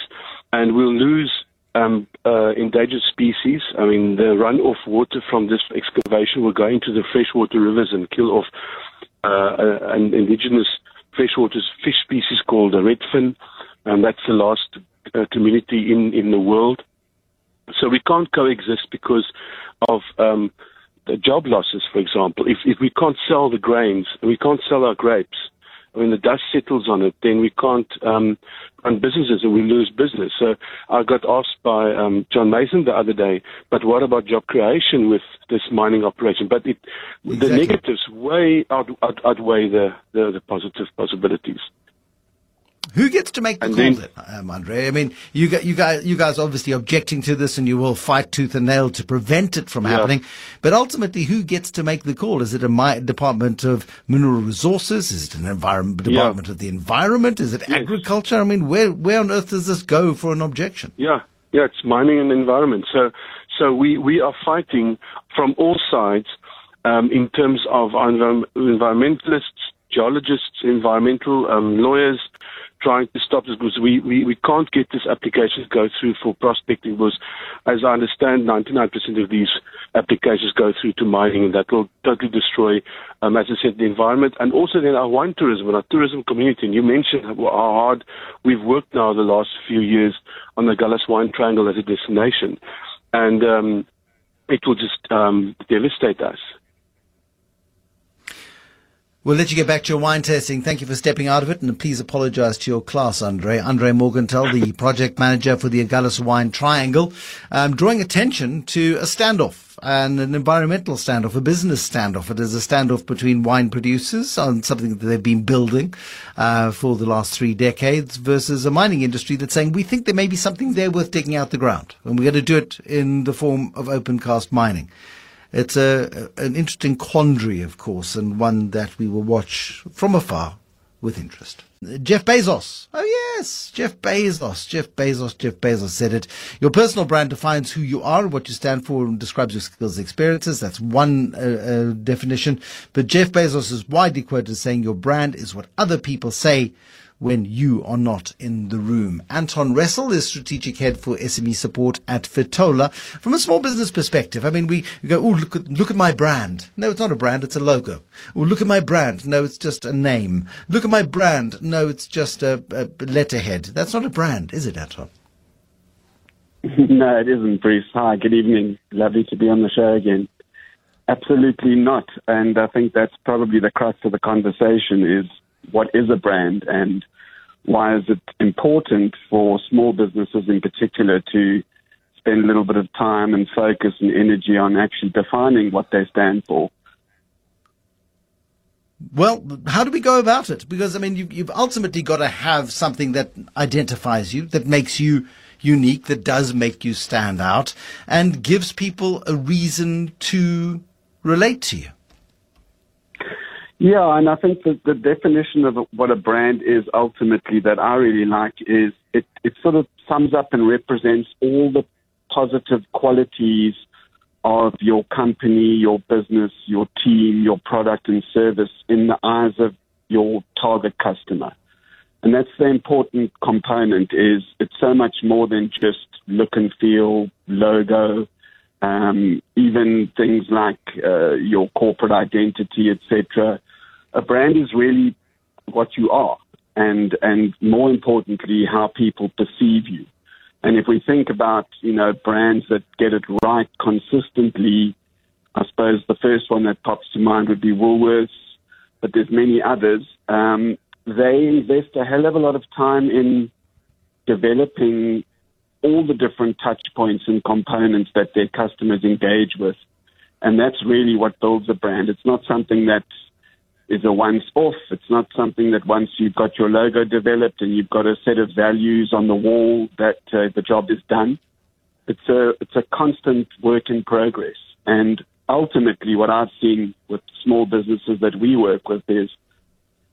and we'll lose um, uh, endangered species. I mean, the runoff water from this excavation will go into the freshwater rivers and kill off uh, uh, an indigenous freshwater fish species called the redfin, and that's the last uh, community in in the world. So we can't coexist because of um, the job losses, for example. If, if we can't sell the grains, we can't sell our grapes, when the dust settles on it, then we can't um, run businesses and we lose business. So I got asked by um, John Mason the other day, but what about job creation with this mining operation? But it, the negatives way out, out, outweigh the, the, the positive possibilities. Who gets to make the And call then- um, Andre? I mean, you, you guys, you guys obviously objecting to this, and you will fight tooth and nail to prevent it from Yeah. happening. But ultimately, who gets to make the call? Is it a mi- Department of Mineral Resources? Is it an environment Yeah. Department of the Environment? Is it Yes. agriculture? I mean, where where on earth does this go for an objection? Yeah, yeah, it's mining and environment. So, so we, we are fighting from all sides um, in terms of environmentalists, geologists, environmental um, lawyers, trying to stop this because we, we, we can't get this application to go through for prospecting because, as I understand, 99% of these applications go through to mining and that will totally destroy, um, as I said, the environment and also then our wine tourism and our tourism community. And you mentioned how hard we've worked now the last few years on the Agulhas Wine Triangle as a destination. And um, it will just um, devastate us. We'll let you get back to your wine tasting. Thank you for stepping out of it, and please apologize to your class, Andre. Andre Morgenthal, the project manager for the Agulhas Wine Triangle, um, drawing attention to a standoff and an environmental standoff, a business standoff. It is a standoff between wine producers on something that they've been building uh, for the last three decades versus a mining industry that's saying we think there may be something there worth digging out the ground, and we're going to do it in the form of open cast mining. It's a, an interesting quandary, of course, and one that we will watch from afar with interest. Jeff Bezos. Oh, yes. Jeff Bezos. Jeff Bezos. Jeff Bezos said it. Your personal brand defines who you are, what you stand for, and describes your skills and experiences. That's one uh, uh, definition. But Jeff Bezos is widely quoted as saying your brand is what other people say when you are not in the room. Anton Ressel is strategic head for SME support at Fetola. From a small business perspective, I mean, we, go, oh, look at, look at my brand. No, it's not a brand, it's a logo. Oh, look at my brand. No, it's just a name. Look at my brand. No, it's just a, a letterhead. That's not a brand, is it, Anton? no, it isn't, Bruce. Hi, good evening. Lovely to be on the show again. Absolutely not. And I think that's probably the crux of the conversation is what is a brand and why is it important for small businesses in particular to spend a little bit of time and focus and energy on actually defining what they stand for. Well, how do we go about it? Because I mean, you've, you've ultimately got to have something that identifies you, that makes you unique, that does make you stand out, and gives people a reason to relate to you. Yeah, and I think that the definition of what a brand is ultimately that I really like is it, it sort of sums up and represents all the positive qualities of your company, your business, your team, your product and service in the eyes of your target customer. And that's the important component is it's so much more than just look and feel, logo, um, even things like uh, your corporate identity, etc. A brand is really what you are, and and more importantly, how people perceive you. And if we think about you know brands that get it right consistently, I suppose the first one that pops to mind would be Woolworths, but there's many others. Um, they invest a hell of a lot of time in developing all the different touch points and components that their customers engage with. And that's really what builds a brand. It's not something that is a once off. It's not something that once you've got your logo developed and you've got a set of values on the wall that uh, the job is done. It's a, it's a constant work in progress. And ultimately what I've seen with small businesses that we work with is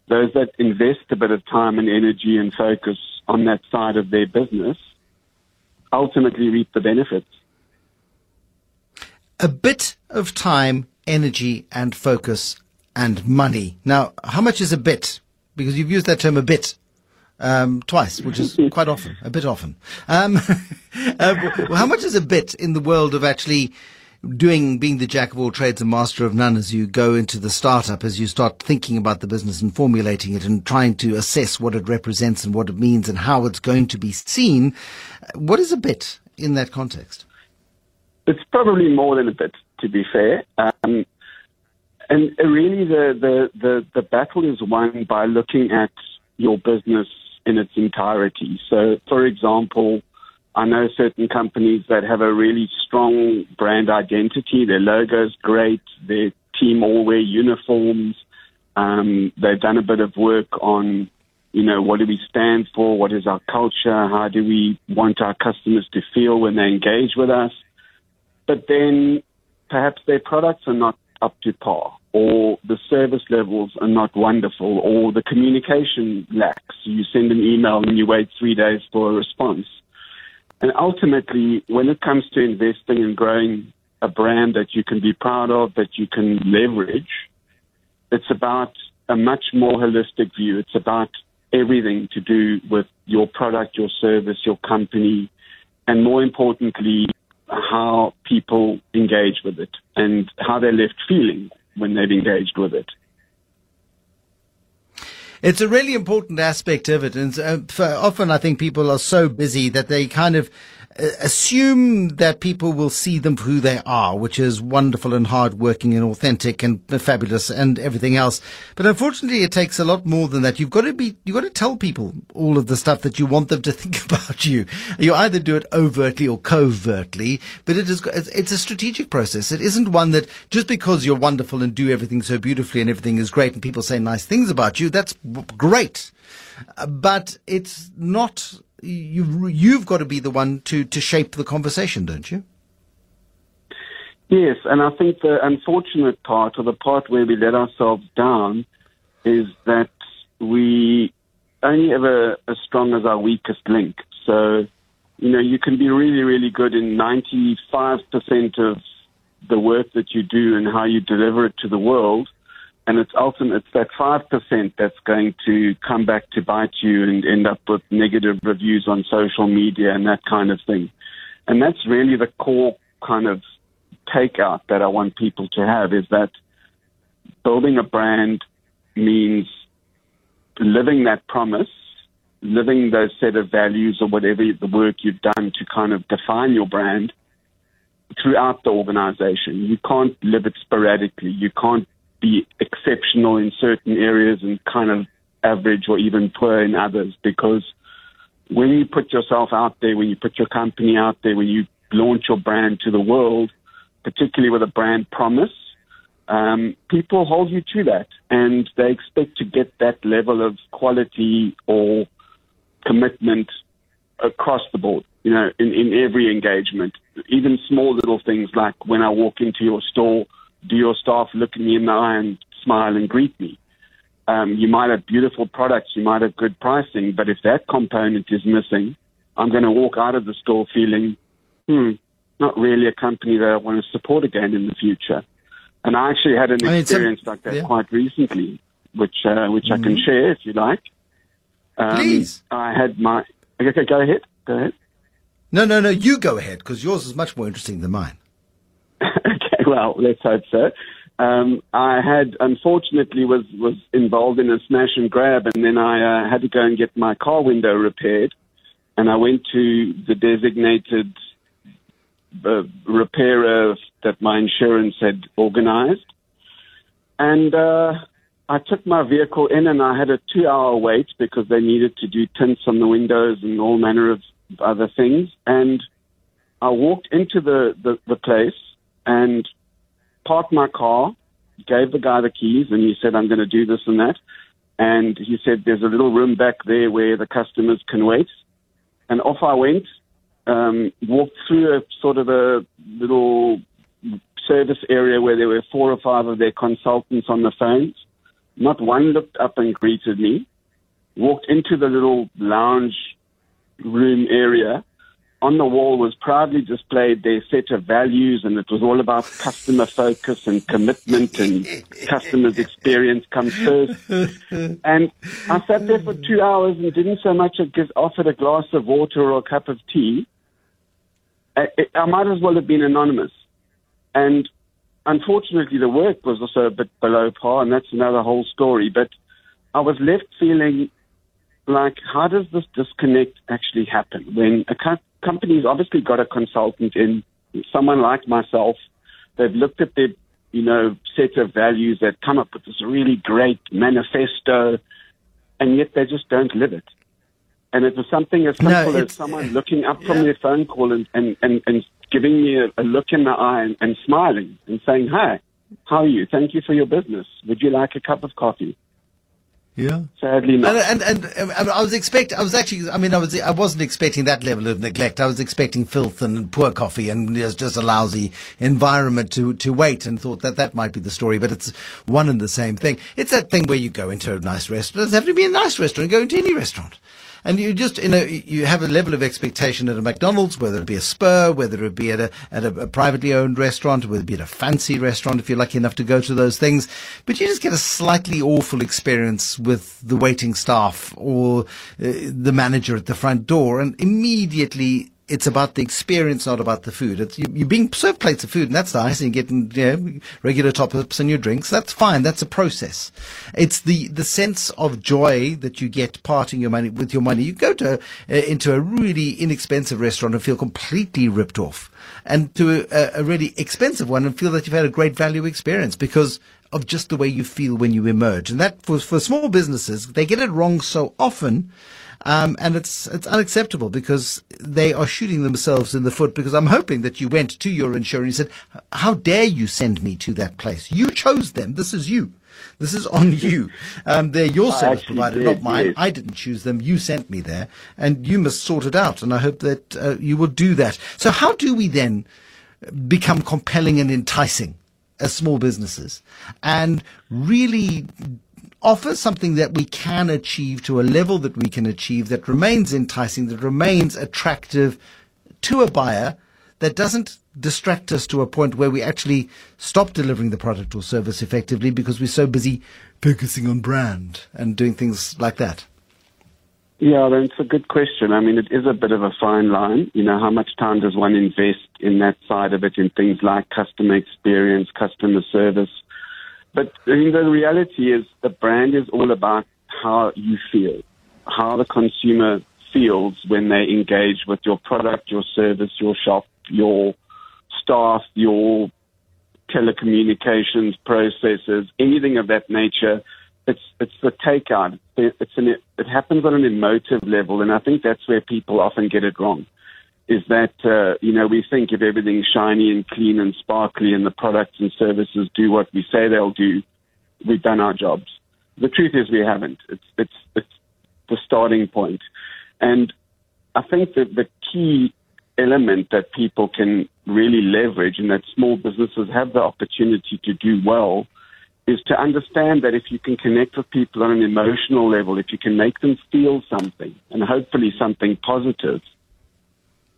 those that invest a bit of time and energy and focus on that side of their business ultimately reap the benefits. A bit of time, energy, and focus and money. Now, how much is a bit? Because you've used that term a bit um, twice, which is quite often, a bit often. Um, uh, how much is a bit in the world of actually doing, being the jack of all trades and master of none as you go into the startup, as you start thinking about the business and formulating it and trying to assess what it represents and what it means and how it's going to be seen? What is a bit in that context? It's probably more than a bit, to be fair. Um, and really, the, the, the, the battle is won by looking at your business in its entirety. So, for example, I know certain companies that have a really strong brand identity. Their logo is great. Their team all wear uniforms. Um, they've done a bit of work on, you know, what do we stand for? What is our culture? How do we want our customers to feel when they engage with us? But then perhaps their products are not up to par, or the service levels are not wonderful, or the communication lacks. You send an email and you wait three days for a response. And ultimately, when it comes to investing and growing a brand that you can be proud of, that you can leverage, it's about a much more holistic view. It's about everything to do with your product, your service, your company, and more importantly, how people engage with it and how they're left feeling when they've engaged with it. It's a really important aspect of it. And uh, often I think people are so busy that they kind of assume that people will see them for who they are, which is wonderful and hardworking and authentic and fabulous and everything else. But unfortunately, it takes a lot more than that. You've got to be, you've got to tell people all of the stuff that you want them to think about you. You either do it overtly or covertly, but it is, it's a strategic process. It isn't one that just because you're wonderful and do everything so beautifully and everything is great and people say nice things about you, that's great. But it's not you you've got to be the one to to shape the conversation, don't you? Yes, and I think the unfortunate part, or the part where we let ourselves down, is that we only ever as strong as our weakest link. So, you know, you can be really, really good in 95% of the work that you do and how you deliver it to the world, and it's ultimate it's that five percent that's going to come back to bite you and end up with negative reviews on social media and that kind of thing. And that's really the core kind of takeout that I want people to have is that building a brand means living that promise living those set of values or whatever the work you've done to kind of define your brand throughout the organization. You can't live it sporadically. You can't be exceptional in certain areas and kind of average or even poor in others because when you put yourself out there, when you put your company out there, when you launch your brand to the world, particularly with a brand promise, um, people hold you to that and they expect to get that level of quality or commitment across the board, you know, in, in every engagement. Even small little things like when I walk into your store, do your staff look me in the eye and smile and greet me? Um, you might have beautiful products, you might have good pricing, but if that component is missing, I'm going to walk out of the store feeling, hmm, not really a company that I want to support again in the future. And I actually had an experience like that yeah. quite recently, which uh, which mm-hmm. I can mm-hmm. share if you like. Um, Please. I had my. Okay, go ahead. Go ahead. No, no, no. You go ahead because yours is much more interesting than mine. well, let's hope so. Um, I had unfortunately was was involved in a smash and grab, and then I uh, had to go and get my car window repaired, and I went to the designated uh, repairer that my insurance had organised, and uh, I took my vehicle in, and I had a two-hour wait because they needed to do tints on the windows and all manner of other things, and I walked into the, the, the place and parked my car, gave the guy the keys, and he said, I'm going to do this and that. And he said, There's a little room back there where the customers can wait. And off I went, um, walked through a sort of a little service area where there were four or five of their consultants on the phones. Not one looked up and greeted me. Walked into the little lounge room area on the wall was proudly displayed their set of values, and it was all about customer focus and commitment and customers' experience comes first. And I sat there for two hours and didn't so much as get offered a glass of water or a cup of tea. I, I might as well have been anonymous. And unfortunately, the work was also a bit below par, and that's another whole story. But I was left feeling like, how does this disconnect actually happen when a co- company's obviously got a consultant in, someone like myself, they've looked at their, you know, set of values, they've come up with this really great manifesto, and yet they just don't live it. And it was something as simple no, as someone looking up from their phone call and, and, and, and giving me a, a look in the eye and, and smiling and saying, Hi, how are you? Thank you for your business. Would you like a cup of coffee? Yeah. Sadly not. And, and, and, um, and I was expect I was actually I mean I was I wasn't expecting that level of neglect. I was expecting filth and poor coffee and just a lousy environment to to wait and thought that that might be the story, but it's one and the same thing. It's that thing where you go into a nice restaurant. It doesn't have to be a nice restaurant. Go into any restaurant. And you just, you know, you have a level of expectation at a McDonald's, whether it be a Spur, whether it be at a, at a, a privately owned restaurant, whether it be at a fancy restaurant, if you're lucky enough to go to those things. But you just get a slightly awful experience with the waiting staff or uh, the manager at the front door. And immediately it's about the experience, not about the food. It's, you, are being served plates of food, and that's nice, and you're getting you know, regular top-ups in your drinks. That's fine. That's a process. It's the, the sense of joy that you get parting your money with your money. You go to uh, into a really inexpensive restaurant and feel completely ripped off, and to a, a really expensive one and feel that you've had a great value experience because of just the way you feel when you emerge. And that for, for small businesses, they get it wrong so often um, and it's it's unacceptable because they are shooting themselves in the foot. Because I'm hoping that you went to your insurer and said, "How dare you send me to that place? You chose them. This is you." This is on you. Um, they're your service provider, did, not mine. Yes. I didn't choose them. You sent me there, and you must sort it out. And I hope that uh, you will do that. So, how do we then become compelling and enticing as small businesses, and really offer something that we can achieve to a level that we can achieve that remains enticing, that remains attractive to a buyer, that doesn't distract us to a point where we actually stop delivering the product or service effectively because we're so busy focusing on brand and doing things like that? Yeah, that's a good question. I mean, it is a bit of a fine line. You know, how much time does one invest in that side of it, in things like customer experience, customer service, but the reality is the brand is all about how you feel. how the consumer feels when they engage with your product, your service, your shop, your staff, your telecommunications processes, anything of that nature. It's it's the takeout. It's an, it happens on an emotive level, and I think that's where people often get it wrong. Is that uh, you know we think if everything's shiny and clean and sparkly, and the products and services do what we say they'll do, we've done our jobs. The truth is we haven't. It's it's it's the starting point, and I think that the key element that people can really leverage and that small businesses have the opportunity to do well is to understand that if you can connect with people on an emotional level, if you can make them feel something and hopefully something positive,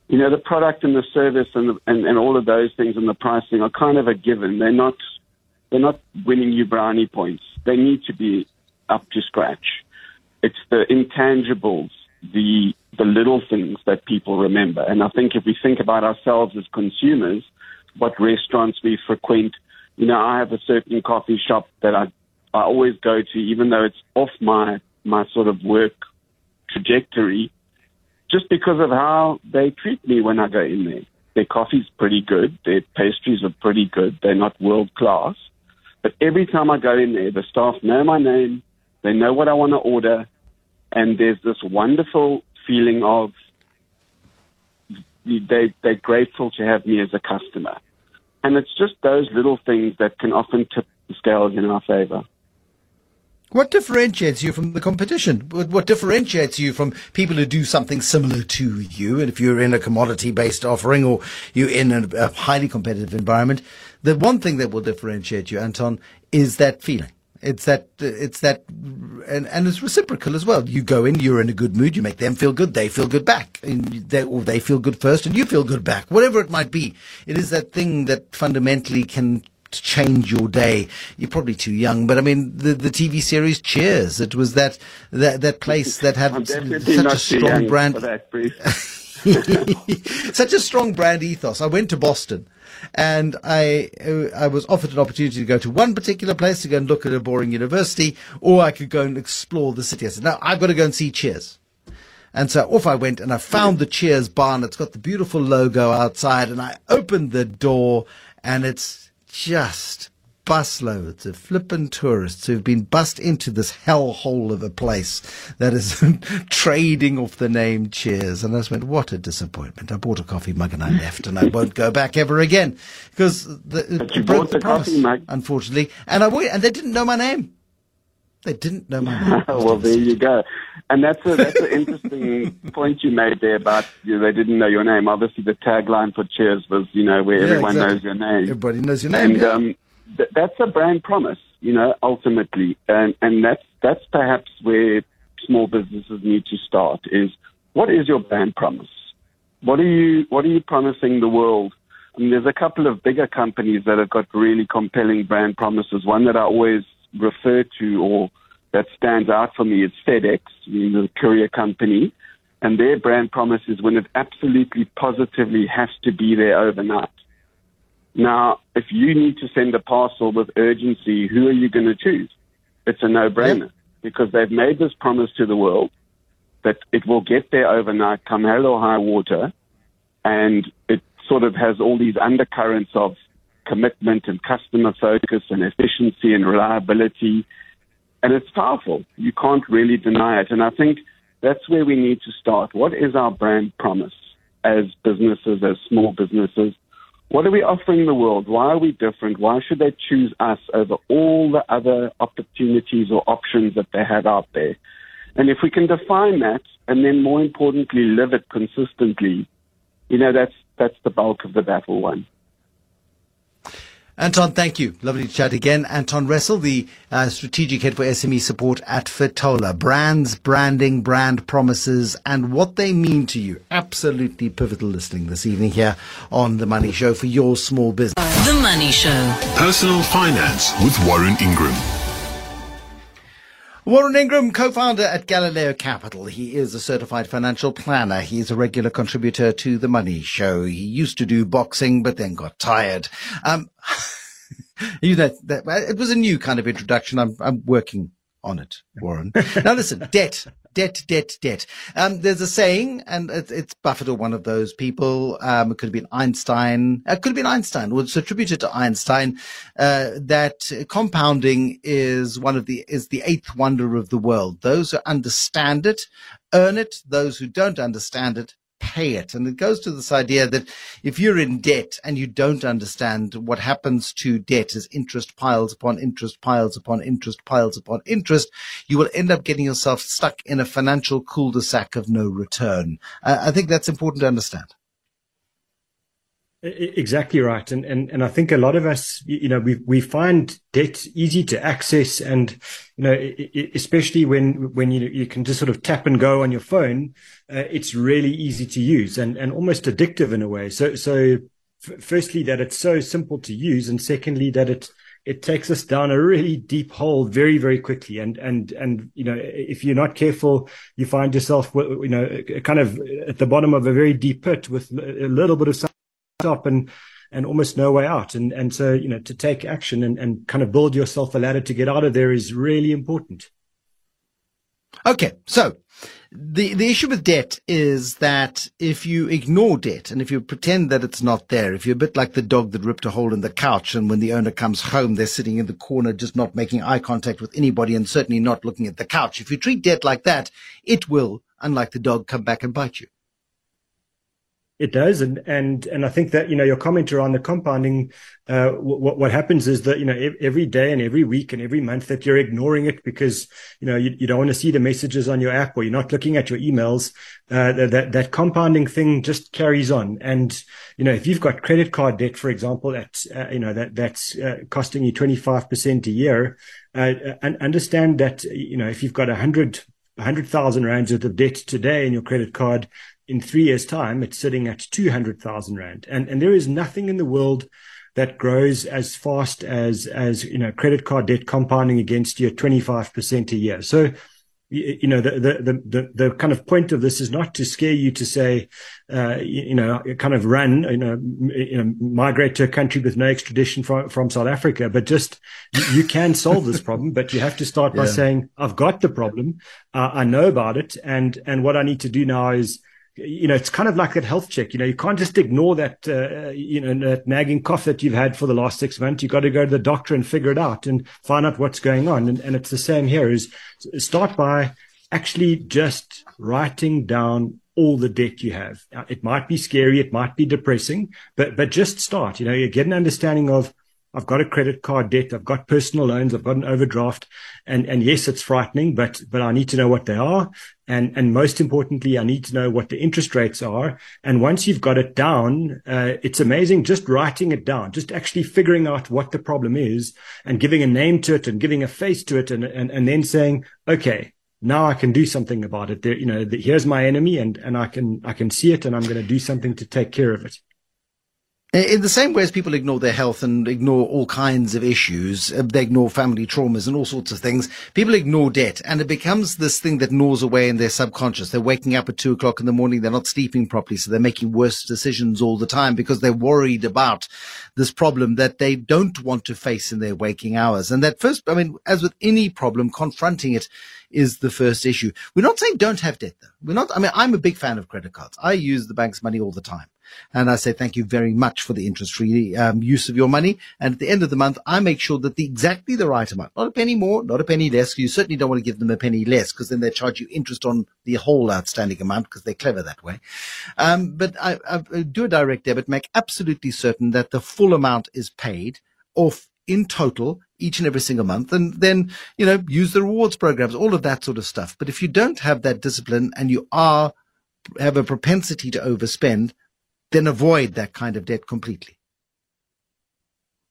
you know, the product and the service and, the, and, and all of those things and the pricing are kind of a given. They're not, they're not winning you brownie points. They need to be up to scratch. It's the intangibles, the the little things that people remember. And I think if we think about ourselves as consumers, what restaurants we frequent, you know, I have a certain coffee shop that I I always go to, even though it's off my my sort of work trajectory, just because of how they treat me when I go in there. Their coffee's pretty good, their pastries are pretty good, they're not world class. But every time I go in there, the staff know my name, they know what I want to order, and there's this wonderful feeling of they, they're grateful to have me as a customer. And it's just those little things that can often tip the scales in our favor. What differentiates you from the competition? What differentiates you from people who do something similar to you? And if you're in a commodity based offering or you're in a, a highly competitive environment, the one thing that will differentiate you, Anton, is that feeling. It's that, it's that, and, and it's reciprocal as well. You go in, you're in a good mood, you make them feel good, they feel good back. They, or they feel good first and you feel good back. Whatever it might be. It is that thing that fundamentally can change your day. You're probably too young, but I mean, the, the TV series Cheers, it was that, that, that place that had such a strong brand. That, such a strong brand ethos. I went to Boston and I I was offered an opportunity to go to one particular place to go and look at a boring university, or I could go and explore the city. I said, "No, I've got to go and see Cheers." And so off I went, and I found the Cheers barn. It's got the beautiful logo outside, and I opened the door, and it's just busloads of flippin' tourists who've been bussed into this hellhole of a place that is trading off the name Cheers. And I just went, what a disappointment. I bought a coffee mug and I left and I won't go back ever again because the, you bought the, the coffee mug. unfortunately. And I and they didn't know my name. They didn't know my name. well, there you go. And that's a, that's an interesting point you made there about you know, they didn't know your name. Obviously, the tagline for Cheers was, you know, where Yeah, everyone exactly. knows your name. Everybody knows your name. and yeah. um, th- that's a brand promise, you know, ultimately, and and that's that's perhaps where small businesses need to start. Is what is your brand promise? What are you What are you promising the world? I mean, there's a couple of bigger companies that have got really compelling brand promises. One that I always refer to, or that stands out for me, is FedEx, you know, the courier company. And their brand promise is when it absolutely positively has to be there overnight. Now, if you need to send a parcel with urgency, who are you going to choose? It's a no-brainer because they've made this promise to the world that it will get there overnight, come hell or high water, and it sort of has all these undercurrents of commitment and customer focus and efficiency and reliability. And it's powerful. You can't really deny it. And I think that's where we need to start. What is our brand promise as businesses, as small businesses? What are we offering the world? Why are we different? Why should they choose us over all the other opportunities or options that they have out there? And if we can define that and then more importantly live it consistently, you know, that's that's the bulk of the battle won. Anton, thank you. Lovely to chat again. Anton Ressel, the uh, strategic head for SME support at Fetola. Brands, branding, brand promises, and what they mean to you. Absolutely pivotal listening this evening here on The Money Show for your small business. The Money Show. Personal Finance with Warren Ingram. Warren Ingram, co-founder at Galileo Capital. He is a certified financial planner. He's a regular contributor to The Money Show. He used to do boxing, but then got tired. Um, you know, that, it was a new kind of introduction. I'm, I'm working on it, Warren. now listen, debt. Debt, debt, debt. Um, there's a saying, and it's, it's Buffett or one of those people. Um, it could have been Einstein. It could have been Einstein. It's attributed to Einstein uh, that compounding is one of the is the eighth wonder of the world. Those who understand it earn it. Those who don't understand it pay it. And it goes to this idea that if you're in debt and you don't understand what happens to debt as interest piles upon interest, piles upon interest, piles upon interest, you will end up getting yourself stuck in a financial cul-de-sac of no return. Uh, I think that's important to understand. Exactly right, and and and I think a lot of us, you know, we we find debt easy to access, and you know, especially when when you you can just sort of tap and go on your phone, uh, it's really easy to use and and almost addictive in a way. So so, f- firstly, that it's so simple to use, and secondly, that it it takes us down a really deep hole very very quickly and and and you know if you're not careful you find yourself you know kind of at the bottom of a very deep pit with a little bit of up and and almost no way out. And and so you know to take action and, and kind of build yourself a ladder to get out of there is really important. Okay, so the the issue with debt is that if you ignore debt and if you pretend that it's not there, if you're a bit like the dog that ripped a hole in the couch and when the owner comes home, they're sitting in the corner just not making eye contact with anybody and certainly not looking at the couch. If you treat debt like that, it will, unlike the dog, come back and bite you. It does, and and and I think that you know your comment around the compounding. Uh, what what happens is that you know every day and every week and every month that you're ignoring it because you know you, you don't want to see the messages on your app or you're not looking at your emails. Uh, that that compounding thing just carries on, and you know if you've got credit card debt, for example, at uh, you know that that's uh, costing you twenty five percent a year, uh, and understand that you know if you've got a hundred 100,000 rands worth of debt today in your credit card, in three years' time, it's sitting at 200,000 Rand. And, and there is nothing in the world that grows as fast as, as, you know, credit card debt compounding against you at 25% a year. So, you know, the, the, the, the, kind of point of this is not to scare you to say, uh, you, know, kind of run, you know, you know, migrate to a country with no extradition from, from South Africa, but just you, can solve this problem, but you have to start by saying, I've got the problem. Uh, I know about it. And, and what I need to do now is, you know, it's kind of like that health check. You know, you can't just ignore that, uh, you know, that nagging cough that you've had for the last six months. You've got to go to the doctor and figure it out and find out what's going on. And, and it's the same here is start by actually just writing down all the debt you have. It might be scary. It might be depressing, but, but just start, you know, you get an understanding of I've got a credit card debt. I've got personal loans. I've got an overdraft. And, and yes, it's frightening, but, but I need to know what they are. And, and most importantly, I need to know what the interest rates are. And once you've got it down, uh, it's amazing just writing it down, just actually figuring out what the problem is and giving a name to it and giving a face to it and, and, and then saying, okay, now I can do something about it. There, you know, the, here's my enemy and, and I can, I can see it and I'm going to do something to take care of it. In the same way as people ignore their health and ignore all kinds of issues, uh, they ignore family traumas and all sorts of things. People ignore debt and it becomes this thing that gnaws away in their subconscious. They're waking up at two o'clock in the morning. They're not sleeping properly. So they're making worse decisions all the time because they're worried about this problem that they don't want to face in their waking hours. And that first, I mean, as with any problem, confronting it is the first issue. We're not saying don't have debt though. We're not, I mean, I'm a big fan of credit cards. I use the bank's money all the time. And I say thank you very much for the interest-free um, use of your money. And at the end of the month, I make sure that the exactly the right amount, not a penny more, not a penny less. You certainly don't want to give them a penny less because then they charge you interest on the whole outstanding amount because they're clever that way. Um, but I, I do a direct debit, make absolutely certain that the full amount is paid off in total each and every single month and then, you know, use the rewards programs, all of that sort of stuff. But if you don't have that discipline and you are, have a propensity to overspend, then avoid that kind of debt completely.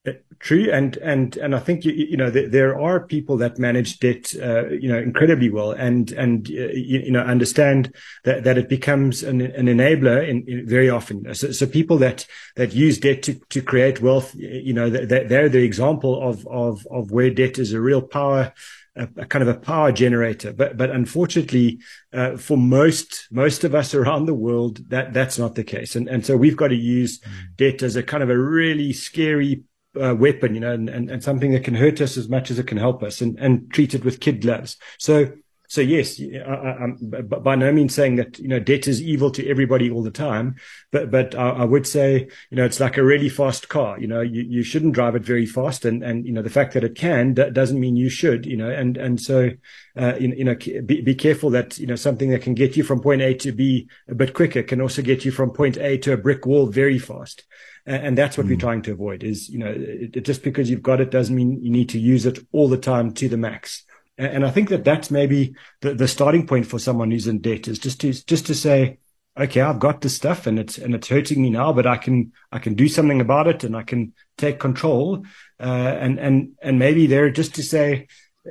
Uh, true, and and and I think you, you know there, there are people that manage debt, uh, you know, incredibly well, and and uh, you, you, know understand that, that it becomes an, an enabler in, in very often. So, so, people that that use debt to, to create wealth, you know, they're the example of of of where debt is a real power a, a, kind of a power generator. But but unfortunately, uh, for most most of us around the world, that that's not the case. And and so we've got to use mm. debt as a kind of a really scary uh, weapon, you know, and, and, and something that can hurt us as much as it can help us, and and treat it with kid gloves. So. So yes, I, am by no means saying that you know debt is evil to everybody all the time, but but I, I, would say you know it's like a really fast car. You know, you, you shouldn't drive it very fast, and and you know the fact that it can doesn't mean you should. You know, and and so uh, you, you, know be, be careful that you know something that can get you from point A to B a bit quicker can also get you from point A to a brick wall very fast and that's what mm. we're hmm. trying to avoid is you know it, just because you've got it doesn't mean you need to use it all the time to the max and i think that that's maybe the, the starting point for someone who's in debt is just to just to say okay i've got this stuff and it's and it's hurting me now but i can i can do something about it and i can take control uh, and and and maybe there just to say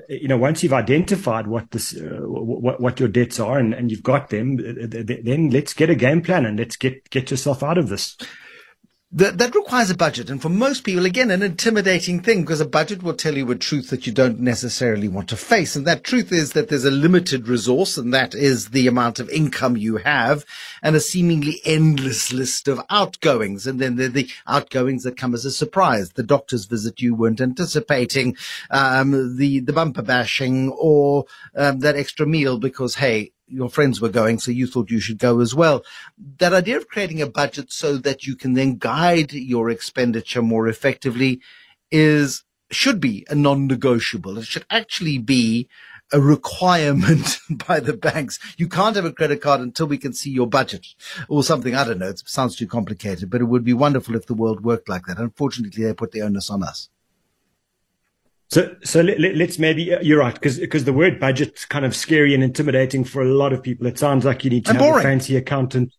you know, once you've identified what this, uh, what, what your debts are and, and you've got them, then let's get a game plan and let's get, get yourself out of this. That, that requires a budget. And for most people, again, an intimidating thing because a budget will tell you a truth that you don't necessarily want to face. And that truth is that there's a limited resource and that is the amount of income you have and a seemingly endless list of outgoings. And then there are the outgoings that come as a surprise. The doctor's visit you weren't anticipating, um, the, the bumper bashing or um, that extra meal because, hey, your friends were going, so you thought you should go as well. That idea of creating a budget so that you can then guide your expenditure more effectively is should be a non-negotiable. It should actually be a requirement by the banks. You can't have a credit card until we can see your budget or something. I don't know. It sounds too complicated, but it would be wonderful if the world worked like that. Unfortunately, they put the onus on us. So, so let, us maybe uh, you're right because because the word budget's kind of scary and intimidating for a lot of people. It sounds like you need to and have boring. a fancy accountant.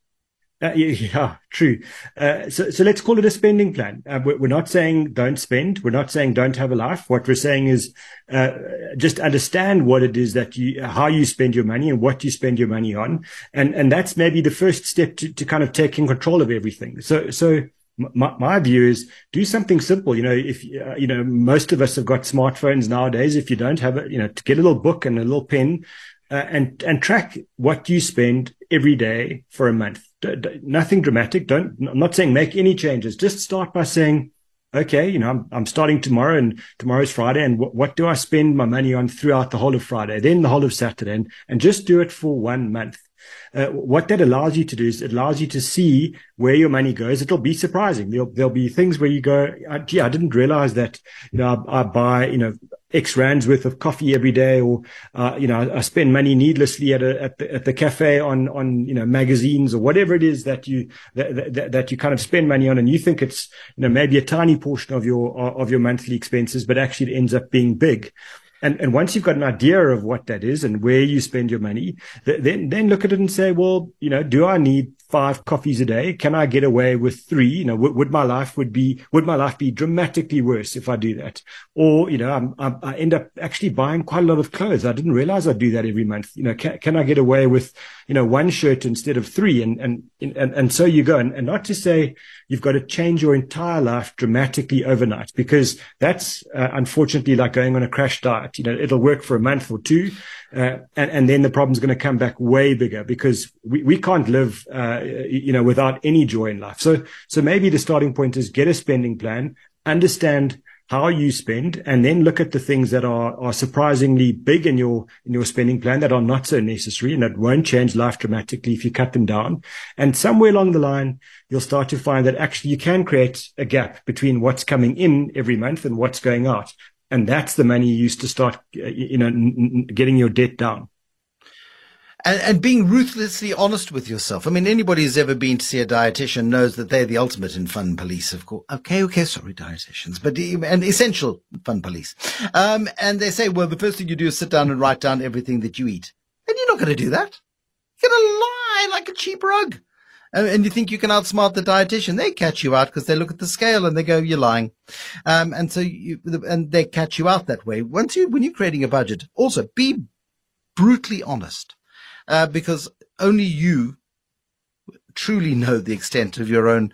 Uh, yeah, yeah, true. Uh, so, so let's call it a spending plan. Uh, we're, we're, not saying don't spend. We're not saying don't have a life. What we're saying is uh, just understand what it is that you, how you spend your money and what you spend your money on, and and that's maybe the first step to, to kind of taking control of everything. So, so my, my view is do something simple. You know, if, uh, you know, most of us have got smartphones nowadays. If you don't have it, you know, to get a little book and a little pen, uh, and, and track what you spend every day for a month. D- d- nothing dramatic. Don't, I'm not saying make any changes. Just start by saying, okay, you know, I'm, I'm starting tomorrow and tomorrow's Friday. And w- what do I spend my money on throughout the whole of Friday, then the whole of Saturday and, and just do it for one month. Uh, what that allows you to do is it allows you to see where your money goes. It'll be surprising. There'll, there'll be things where you go, gee, I didn't realize that, you know, I, I buy, you know, X rands worth of coffee every day, or uh, you know, I, spend money needlessly at a, at the, at the cafe on on you know magazines or whatever it is that you that, that, that you kind of spend money on, and you think it's you know maybe a tiny portion of your of your monthly expenses, but actually it ends up being big. And, and once you've got an idea of what that is and where you spend your money, th- then, then look at it and say, well, you know, do I need five coffees a day? Can I get away with three? You know, would my life would be, would my life be dramatically worse if I do that? Or, you know, I'm, I'm, i end up actually buying quite a lot of clothes. I didn't realize I'd do that every month. You know, can, can I get away with, you know, one shirt instead of three? And, and, and, and so you go. And, and not to say you've got to change your entire life dramatically overnight because that's uh, unfortunately like going on a crash diet. You know, it'll work for a month or two. Uh, and, and, then the problem's going to come back way bigger because we, we can't live, uh, you know, without any joy in life. So, so maybe the starting point is get a spending plan, understand how you spend and then look at the things that are, are surprisingly big in your, in your spending plan that are not so necessary and that won't change life dramatically if you cut them down. And somewhere along the line, you'll start to find that actually you can create a gap between what's coming in every month and what's going out and that's the money you use to start, uh, you know, getting your debt down. And, and, being ruthlessly honest with yourself. I mean, anybody who's ever been to see a dietitian knows that they're the ultimate in fun police, of course. Okay, okay, sorry, dietitians, but and essential fun police. Um, and they say, well, the first thing you do is sit down and write down everything that you eat. And you're not going to do that. You're going to lie like a cheap rug and you think you can outsmart the dietitian, they catch you out because they look at the scale and they go, "You're lying," um, and so you and they catch you out that way. Once you when you're creating a budget, also be brutally honest, uh, because only you truly know the extent of your own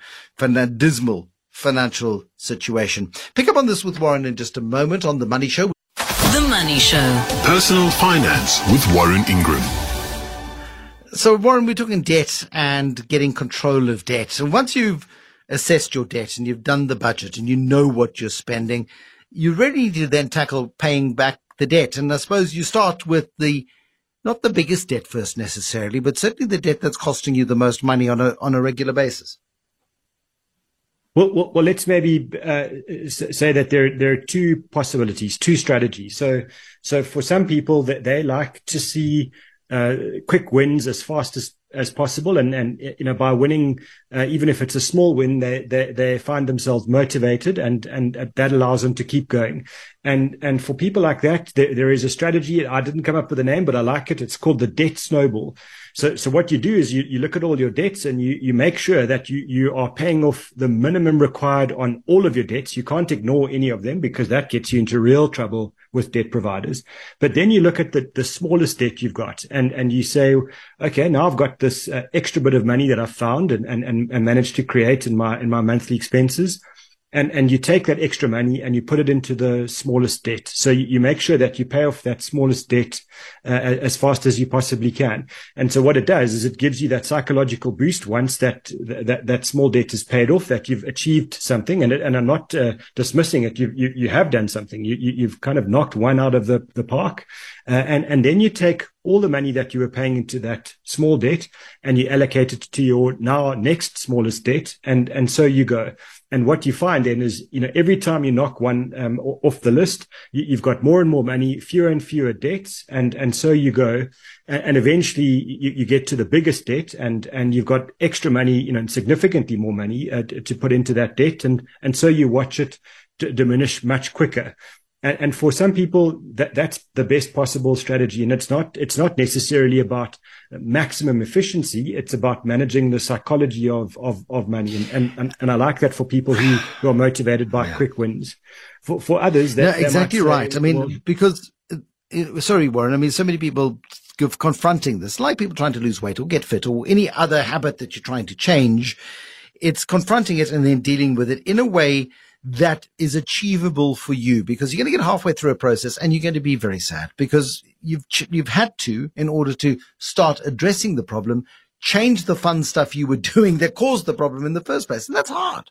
dismal financial situation. Pick up on this with Warren in just a moment on the Money Show. The Money Show. Personal finance with Warren Ingram. So, Warren, we're talking debt and getting control of debt. And once you've assessed your debt and you've done the budget and you know what you're spending, you really need to then tackle paying back the debt. And I suppose you start with the not the biggest debt first necessarily, but certainly the debt that's costing you the most money on a on a regular basis. Well, well, well let's maybe uh, say that there there are two possibilities, two strategies. So, so for some people, that they like to see uh, quick wins as fast as as possible. And, and, you know, by winning, uh, even if it's a small win, they, they, they find themselves motivated and, and that allows them to keep going. And, and for people like that, there, there is a strategy. I didn't come up with a name, but I like it. It's called the debt snowball. So, so what you do is you, you look at all your debts and you, you make sure that you, you are paying off the minimum required on all of your debts. You can't ignore any of them because that gets you into real trouble with debt providers. But then you look at the, the smallest debt you've got and, and you say, okay, now I've got this uh, extra bit of money that I've found and, and, and managed to create in my, in my monthly expenses and and you take that extra money and you put it into the smallest debt. So you, you make sure that you pay off that smallest debt uh, as fast as you possibly can. And so what it does is it gives you that psychological boost once that that that small debt is paid off, that you've achieved something. And it, and I'm not uh, dismissing it. You, you you have done something. You, you have kind of knocked one out of the the park. Uh, and and then you take all the money that you were paying into that small debt and you allocate it to your now next smallest debt. And and so you go. And what you find then is, you know, every time you knock one um, off the list, you, have got more and more money, fewer and fewer debts, and and so you go, and, and eventually you, you, get to the biggest debt, and and you've got extra money, you know, significantly more money uh, to put into that debt, and and so you watch it diminish much quicker. And, and for some people, that, that's the best possible strategy. And it's not, it's not necessarily about maximum efficiency. It's about managing the psychology of, of, of money. And, and, and I like that for people who, who are motivated by yeah. quick wins. For, for others, that, yeah, exactly right. I mean, well, because, uh, sorry, Warren, I mean, so many people confronting this, like people trying to lose weight or get fit or any other habit that you're trying to change. It's confronting it and then dealing with it in a way that is achievable for you because you're going to get halfway through a process and you're going to be very sad because you've you've had to in order to start addressing the problem change the fun stuff you were doing that caused the problem in the first place. And that's hard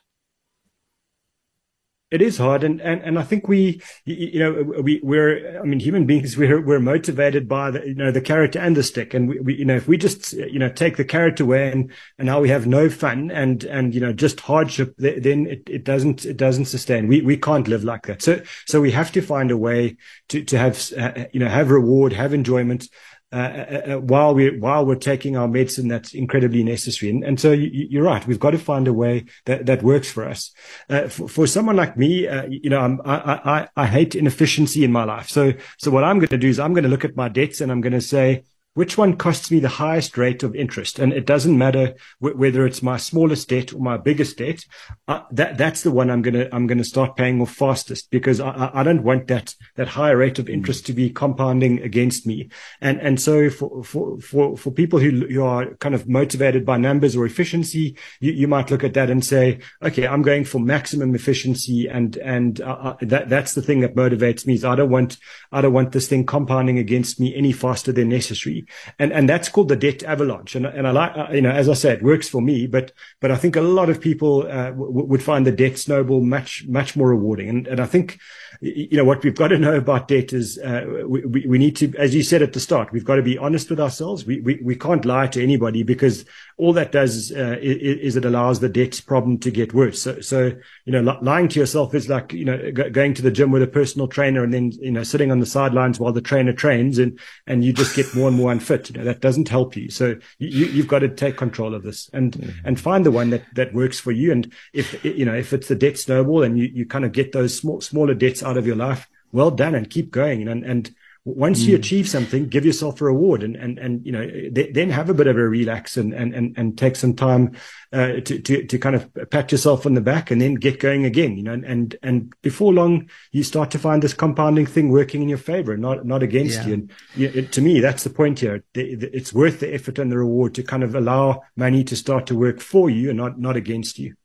it is hard, and, and, and I think we, you know, we we're, I mean, human beings, we're we're motivated by the, you know, the carrot and the stick, and we, we, you know, if we just, you know, take the carrot away and and now we have no fun and and you know just hardship, then it, it doesn't it doesn't sustain. We we can't live like that. So so we have to find a way to to have uh, you know have reward, have enjoyment. Uh, uh, uh, while we while we're taking our medicine that's incredibly necessary. And, and so you, are right. We've got to find a way that, that works for us. Uh, for, for, someone like me, uh, you know, I'm, I, I, I hate inefficiency in my life. So so what I'm going to do is I'm going to look at my debts and I'm going to say, which one costs me the highest rate of interest? And it doesn't matter w- whether it's my smallest debt or my biggest debt. Uh, that that's the one I'm gonna I'm gonna start paying off fastest because I, I don't want that that higher rate of interest to be compounding against me. And and so for for for, for people who who are kind of motivated by numbers or efficiency, you, you might look at that and say, okay, I'm going for maximum efficiency, and and uh, uh that that's the thing that motivates me. Is I don't want I don't want this thing compounding against me any faster than necessary and and that's called the debt avalanche. And and I like uh, you know as I said, it works for me, but but I think a lot of people uh, w- would find the debt snowball much much more rewarding. And and I think you know what we've got to know about debt is uh, we, we, we need to, as you said at the start, we've got to be honest with ourselves. We we we can't lie to anybody because all that does uh, is, is, it allows the debt problem to get worse. So so you know lying to yourself is like you know going to the gym with a personal trainer and then you know sitting on the sidelines while the trainer trains and and you just get more and more unfit. You know, that doesn't help you. So you, you've got to take control of this and, mm-hmm. and find the one that, that works for you. And if, you know, if it's the debt snowball and you, you kind of get those small, smaller debts out of your life, well done and keep going. And, and, once mm. you achieve something, give yourself a reward and, and, and, you know, th- then have a bit of a relax and, and, and, and take some time, uh, to, to, to kind of pat yourself on the back and then get going again, you know, and, and, and before long, you start to find this compounding thing working in your favor, not, not against yeah. you. And you know, it, to me, that's the point here. It's worth the effort and the reward to kind of allow money to start to work for you and not, not against you.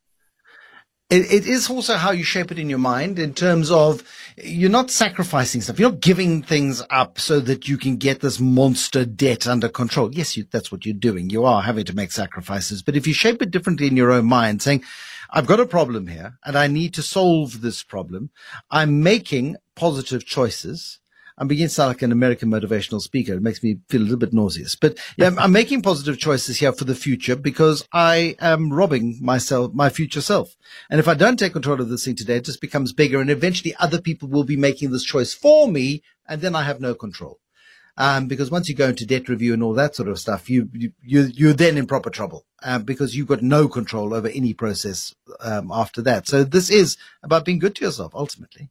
It, it is also how you shape it in your mind in terms of you're not sacrificing stuff. You're not giving things up so that you can get this monster debt under control. Yes, you, that's what you're doing. You are having to make sacrifices. But if you shape it differently in your own mind, saying, I've got a problem here and I need to solve this problem. I'm making positive choices. I'm beginning to sound like an American motivational speaker. It makes me feel a little bit nauseous. But yeah, I'm making positive choices here for the future because I am robbing myself, my future self. And if I don't take control of this thing today, it just becomes bigger and eventually other people will be making this choice for me. And then I have no control. Um, because once you go into debt review and all that sort of stuff, you, you, you you're then in proper trouble, uh, because you've got no control over any process, um, after that. So this is about being good to yourself ultimately.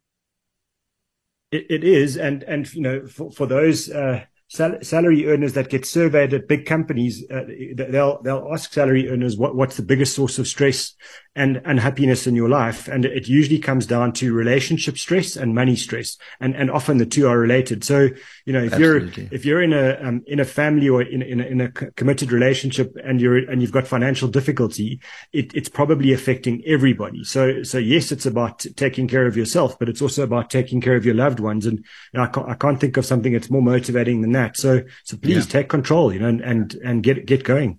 It, it is. And, and, you know, for, for those, uh, sal- salary earners that get surveyed at big companies, uh, they'll they'll ask salary earners what, what's the biggest source of stress and unhappiness in your life, and it usually comes down to relationship stress and money stress, and and often the two are related. So you know if Absolutely. you're if you're in a um, in a family or in in a, in a committed relationship and you're and you've got financial difficulty, it, it's probably affecting everybody. So so yes, it's about taking care of yourself, but it's also about taking care of your loved ones. And you know, I can't I can't think of something that's more motivating than that. So so please yeah. take control, you know, and, and and get get going.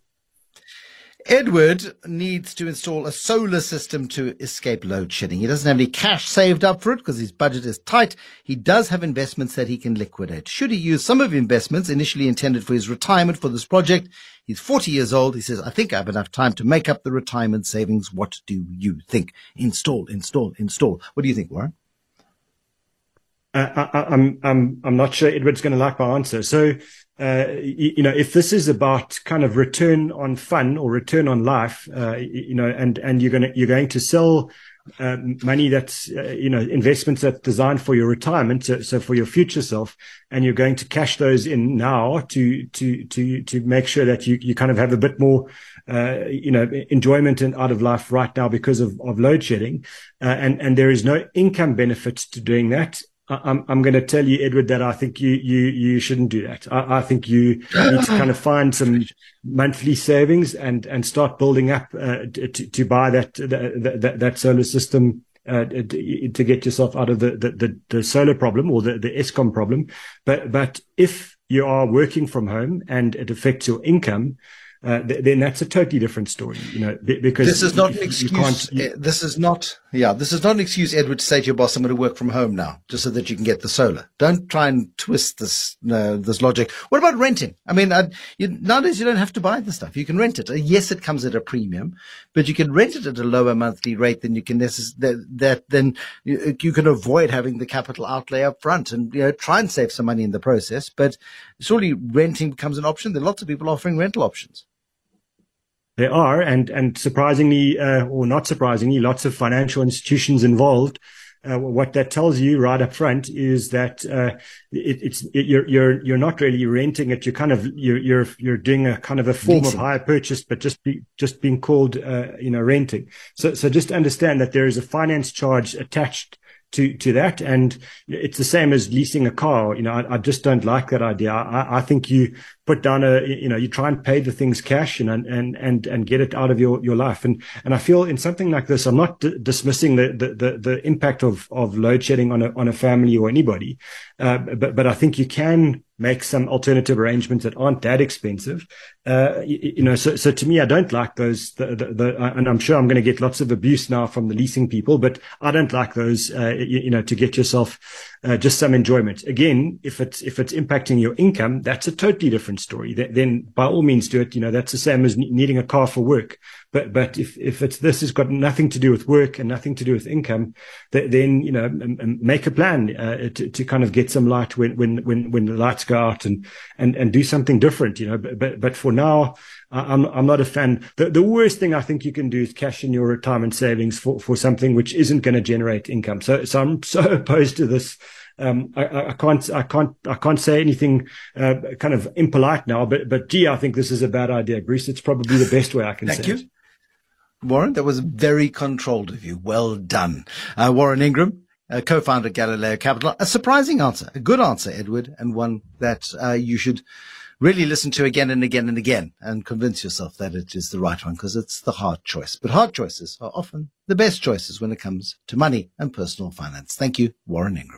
Edward needs to install a solar system to escape load shedding. He doesn't have any cash saved up for it because his budget is tight. He does have investments that he can liquidate. Should he use some of the investments initially intended for his retirement for this project? He's 40 years old. He says, I think I have enough time to make up the retirement savings. What do you think? Install, install, install. What do you think, Warren? Uh, I, I'm I'm I'm not sure Edward's going to like my answer. So, uh, you, know, if this is about kind of return on fun or return on life, uh, you know, and and you're going to you're going to sell uh, money that's uh, you know investments that's designed for your retirement, so, so, for your future self, and you're going to cash those in now to to to to make sure that you you kind of have a bit more uh, you know enjoyment and out of life right now because of of load shedding, uh, and and there is no income benefit to doing that. I'm I'm going to tell you, Edward, that I think you you you shouldn't do that. I, I think you need to kind of find some monthly savings and and start building up uh, to to buy that that that solar system. Uh, to get yourself out of the, the, the, the solar problem or the, the Eskom problem. But, but if you are working from home and it affects your income, uh, th- then that's a totally different story, you know, because this is not an excuse. You, this is not, yeah, this is not an excuse, Edward, to say to your boss, I'm going to work from home now, just so that you can get the solar. Don't try and twist this, uh, this logic. What about renting? I mean, uh, you, nowadays you don't have to buy the stuff. You can rent it. Uh, yes, it comes at a premium, but you can rent it at a lower monthly rate than you can necess- that, that then you, you can avoid having the capital outlay up front and, you know, try and save some money in the process. But surely renting becomes an option. There are lots of people offering rental options. There are, and and surprisingly, uh, or not surprisingly, lots of financial institutions involved. Uh, what that tells you right up front is that uh, it, it's it, you're you're you're not really renting it. You're kind of you're you're you're doing a kind of a form Leasing. of hire purchase, but just be, just being called uh, you know renting. So so just understand that there is a finance charge attached to to that. And it's the same as leasing a car. You know, I, I just don't like that idea. I, I, think you put down a you know you try and pay the things cash and and and and get it out of your your life. And and I feel in something like this, I'm not d- dismissing the, the the the impact of of load shedding on a on a family or anybody, uh, but but I think you can make some alternative arrangements that aren't that expensive. Uh, you, you, know, so, so to me, I don't like those, the, the, the, and I'm sure I'm going to get lots of abuse now from the leasing people, but I don't like those, uh, you, you, know, to get yourself, uh, just some enjoyment. Again, if it's, if it's impacting your income, that's a totally different story. Then by all means do it. You know, that's the same as needing a car for work. But but if if it's this has got nothing to do with work and nothing to do with income, then you know make a plan uh, to to kind of get some light when when when when the lights go out and and and do something different. You know, but but for now. I'm I'm not a fan. The the worst thing I think you can do is cash in your retirement savings for, for something which isn't going to generate income. So so I'm so opposed to this um, I, I, can't, I can't, I can't say anything uh, kind of impolite now, but, but gee, I think this is a bad idea, Bruce. It's probably the best way I can Thank say you. it. Warren, that was very controlled of you. Well done. Uh, Warren Ingram, uh, co-founder Galileo Capital. A surprising answer, a good answer, Edward, and one that uh, you should really listen to again and again and again and convince yourself that it is the right one because it's the hard choice. But hard choices are often the best choices when it comes to money and personal finance. Thank you, Warren Ingram.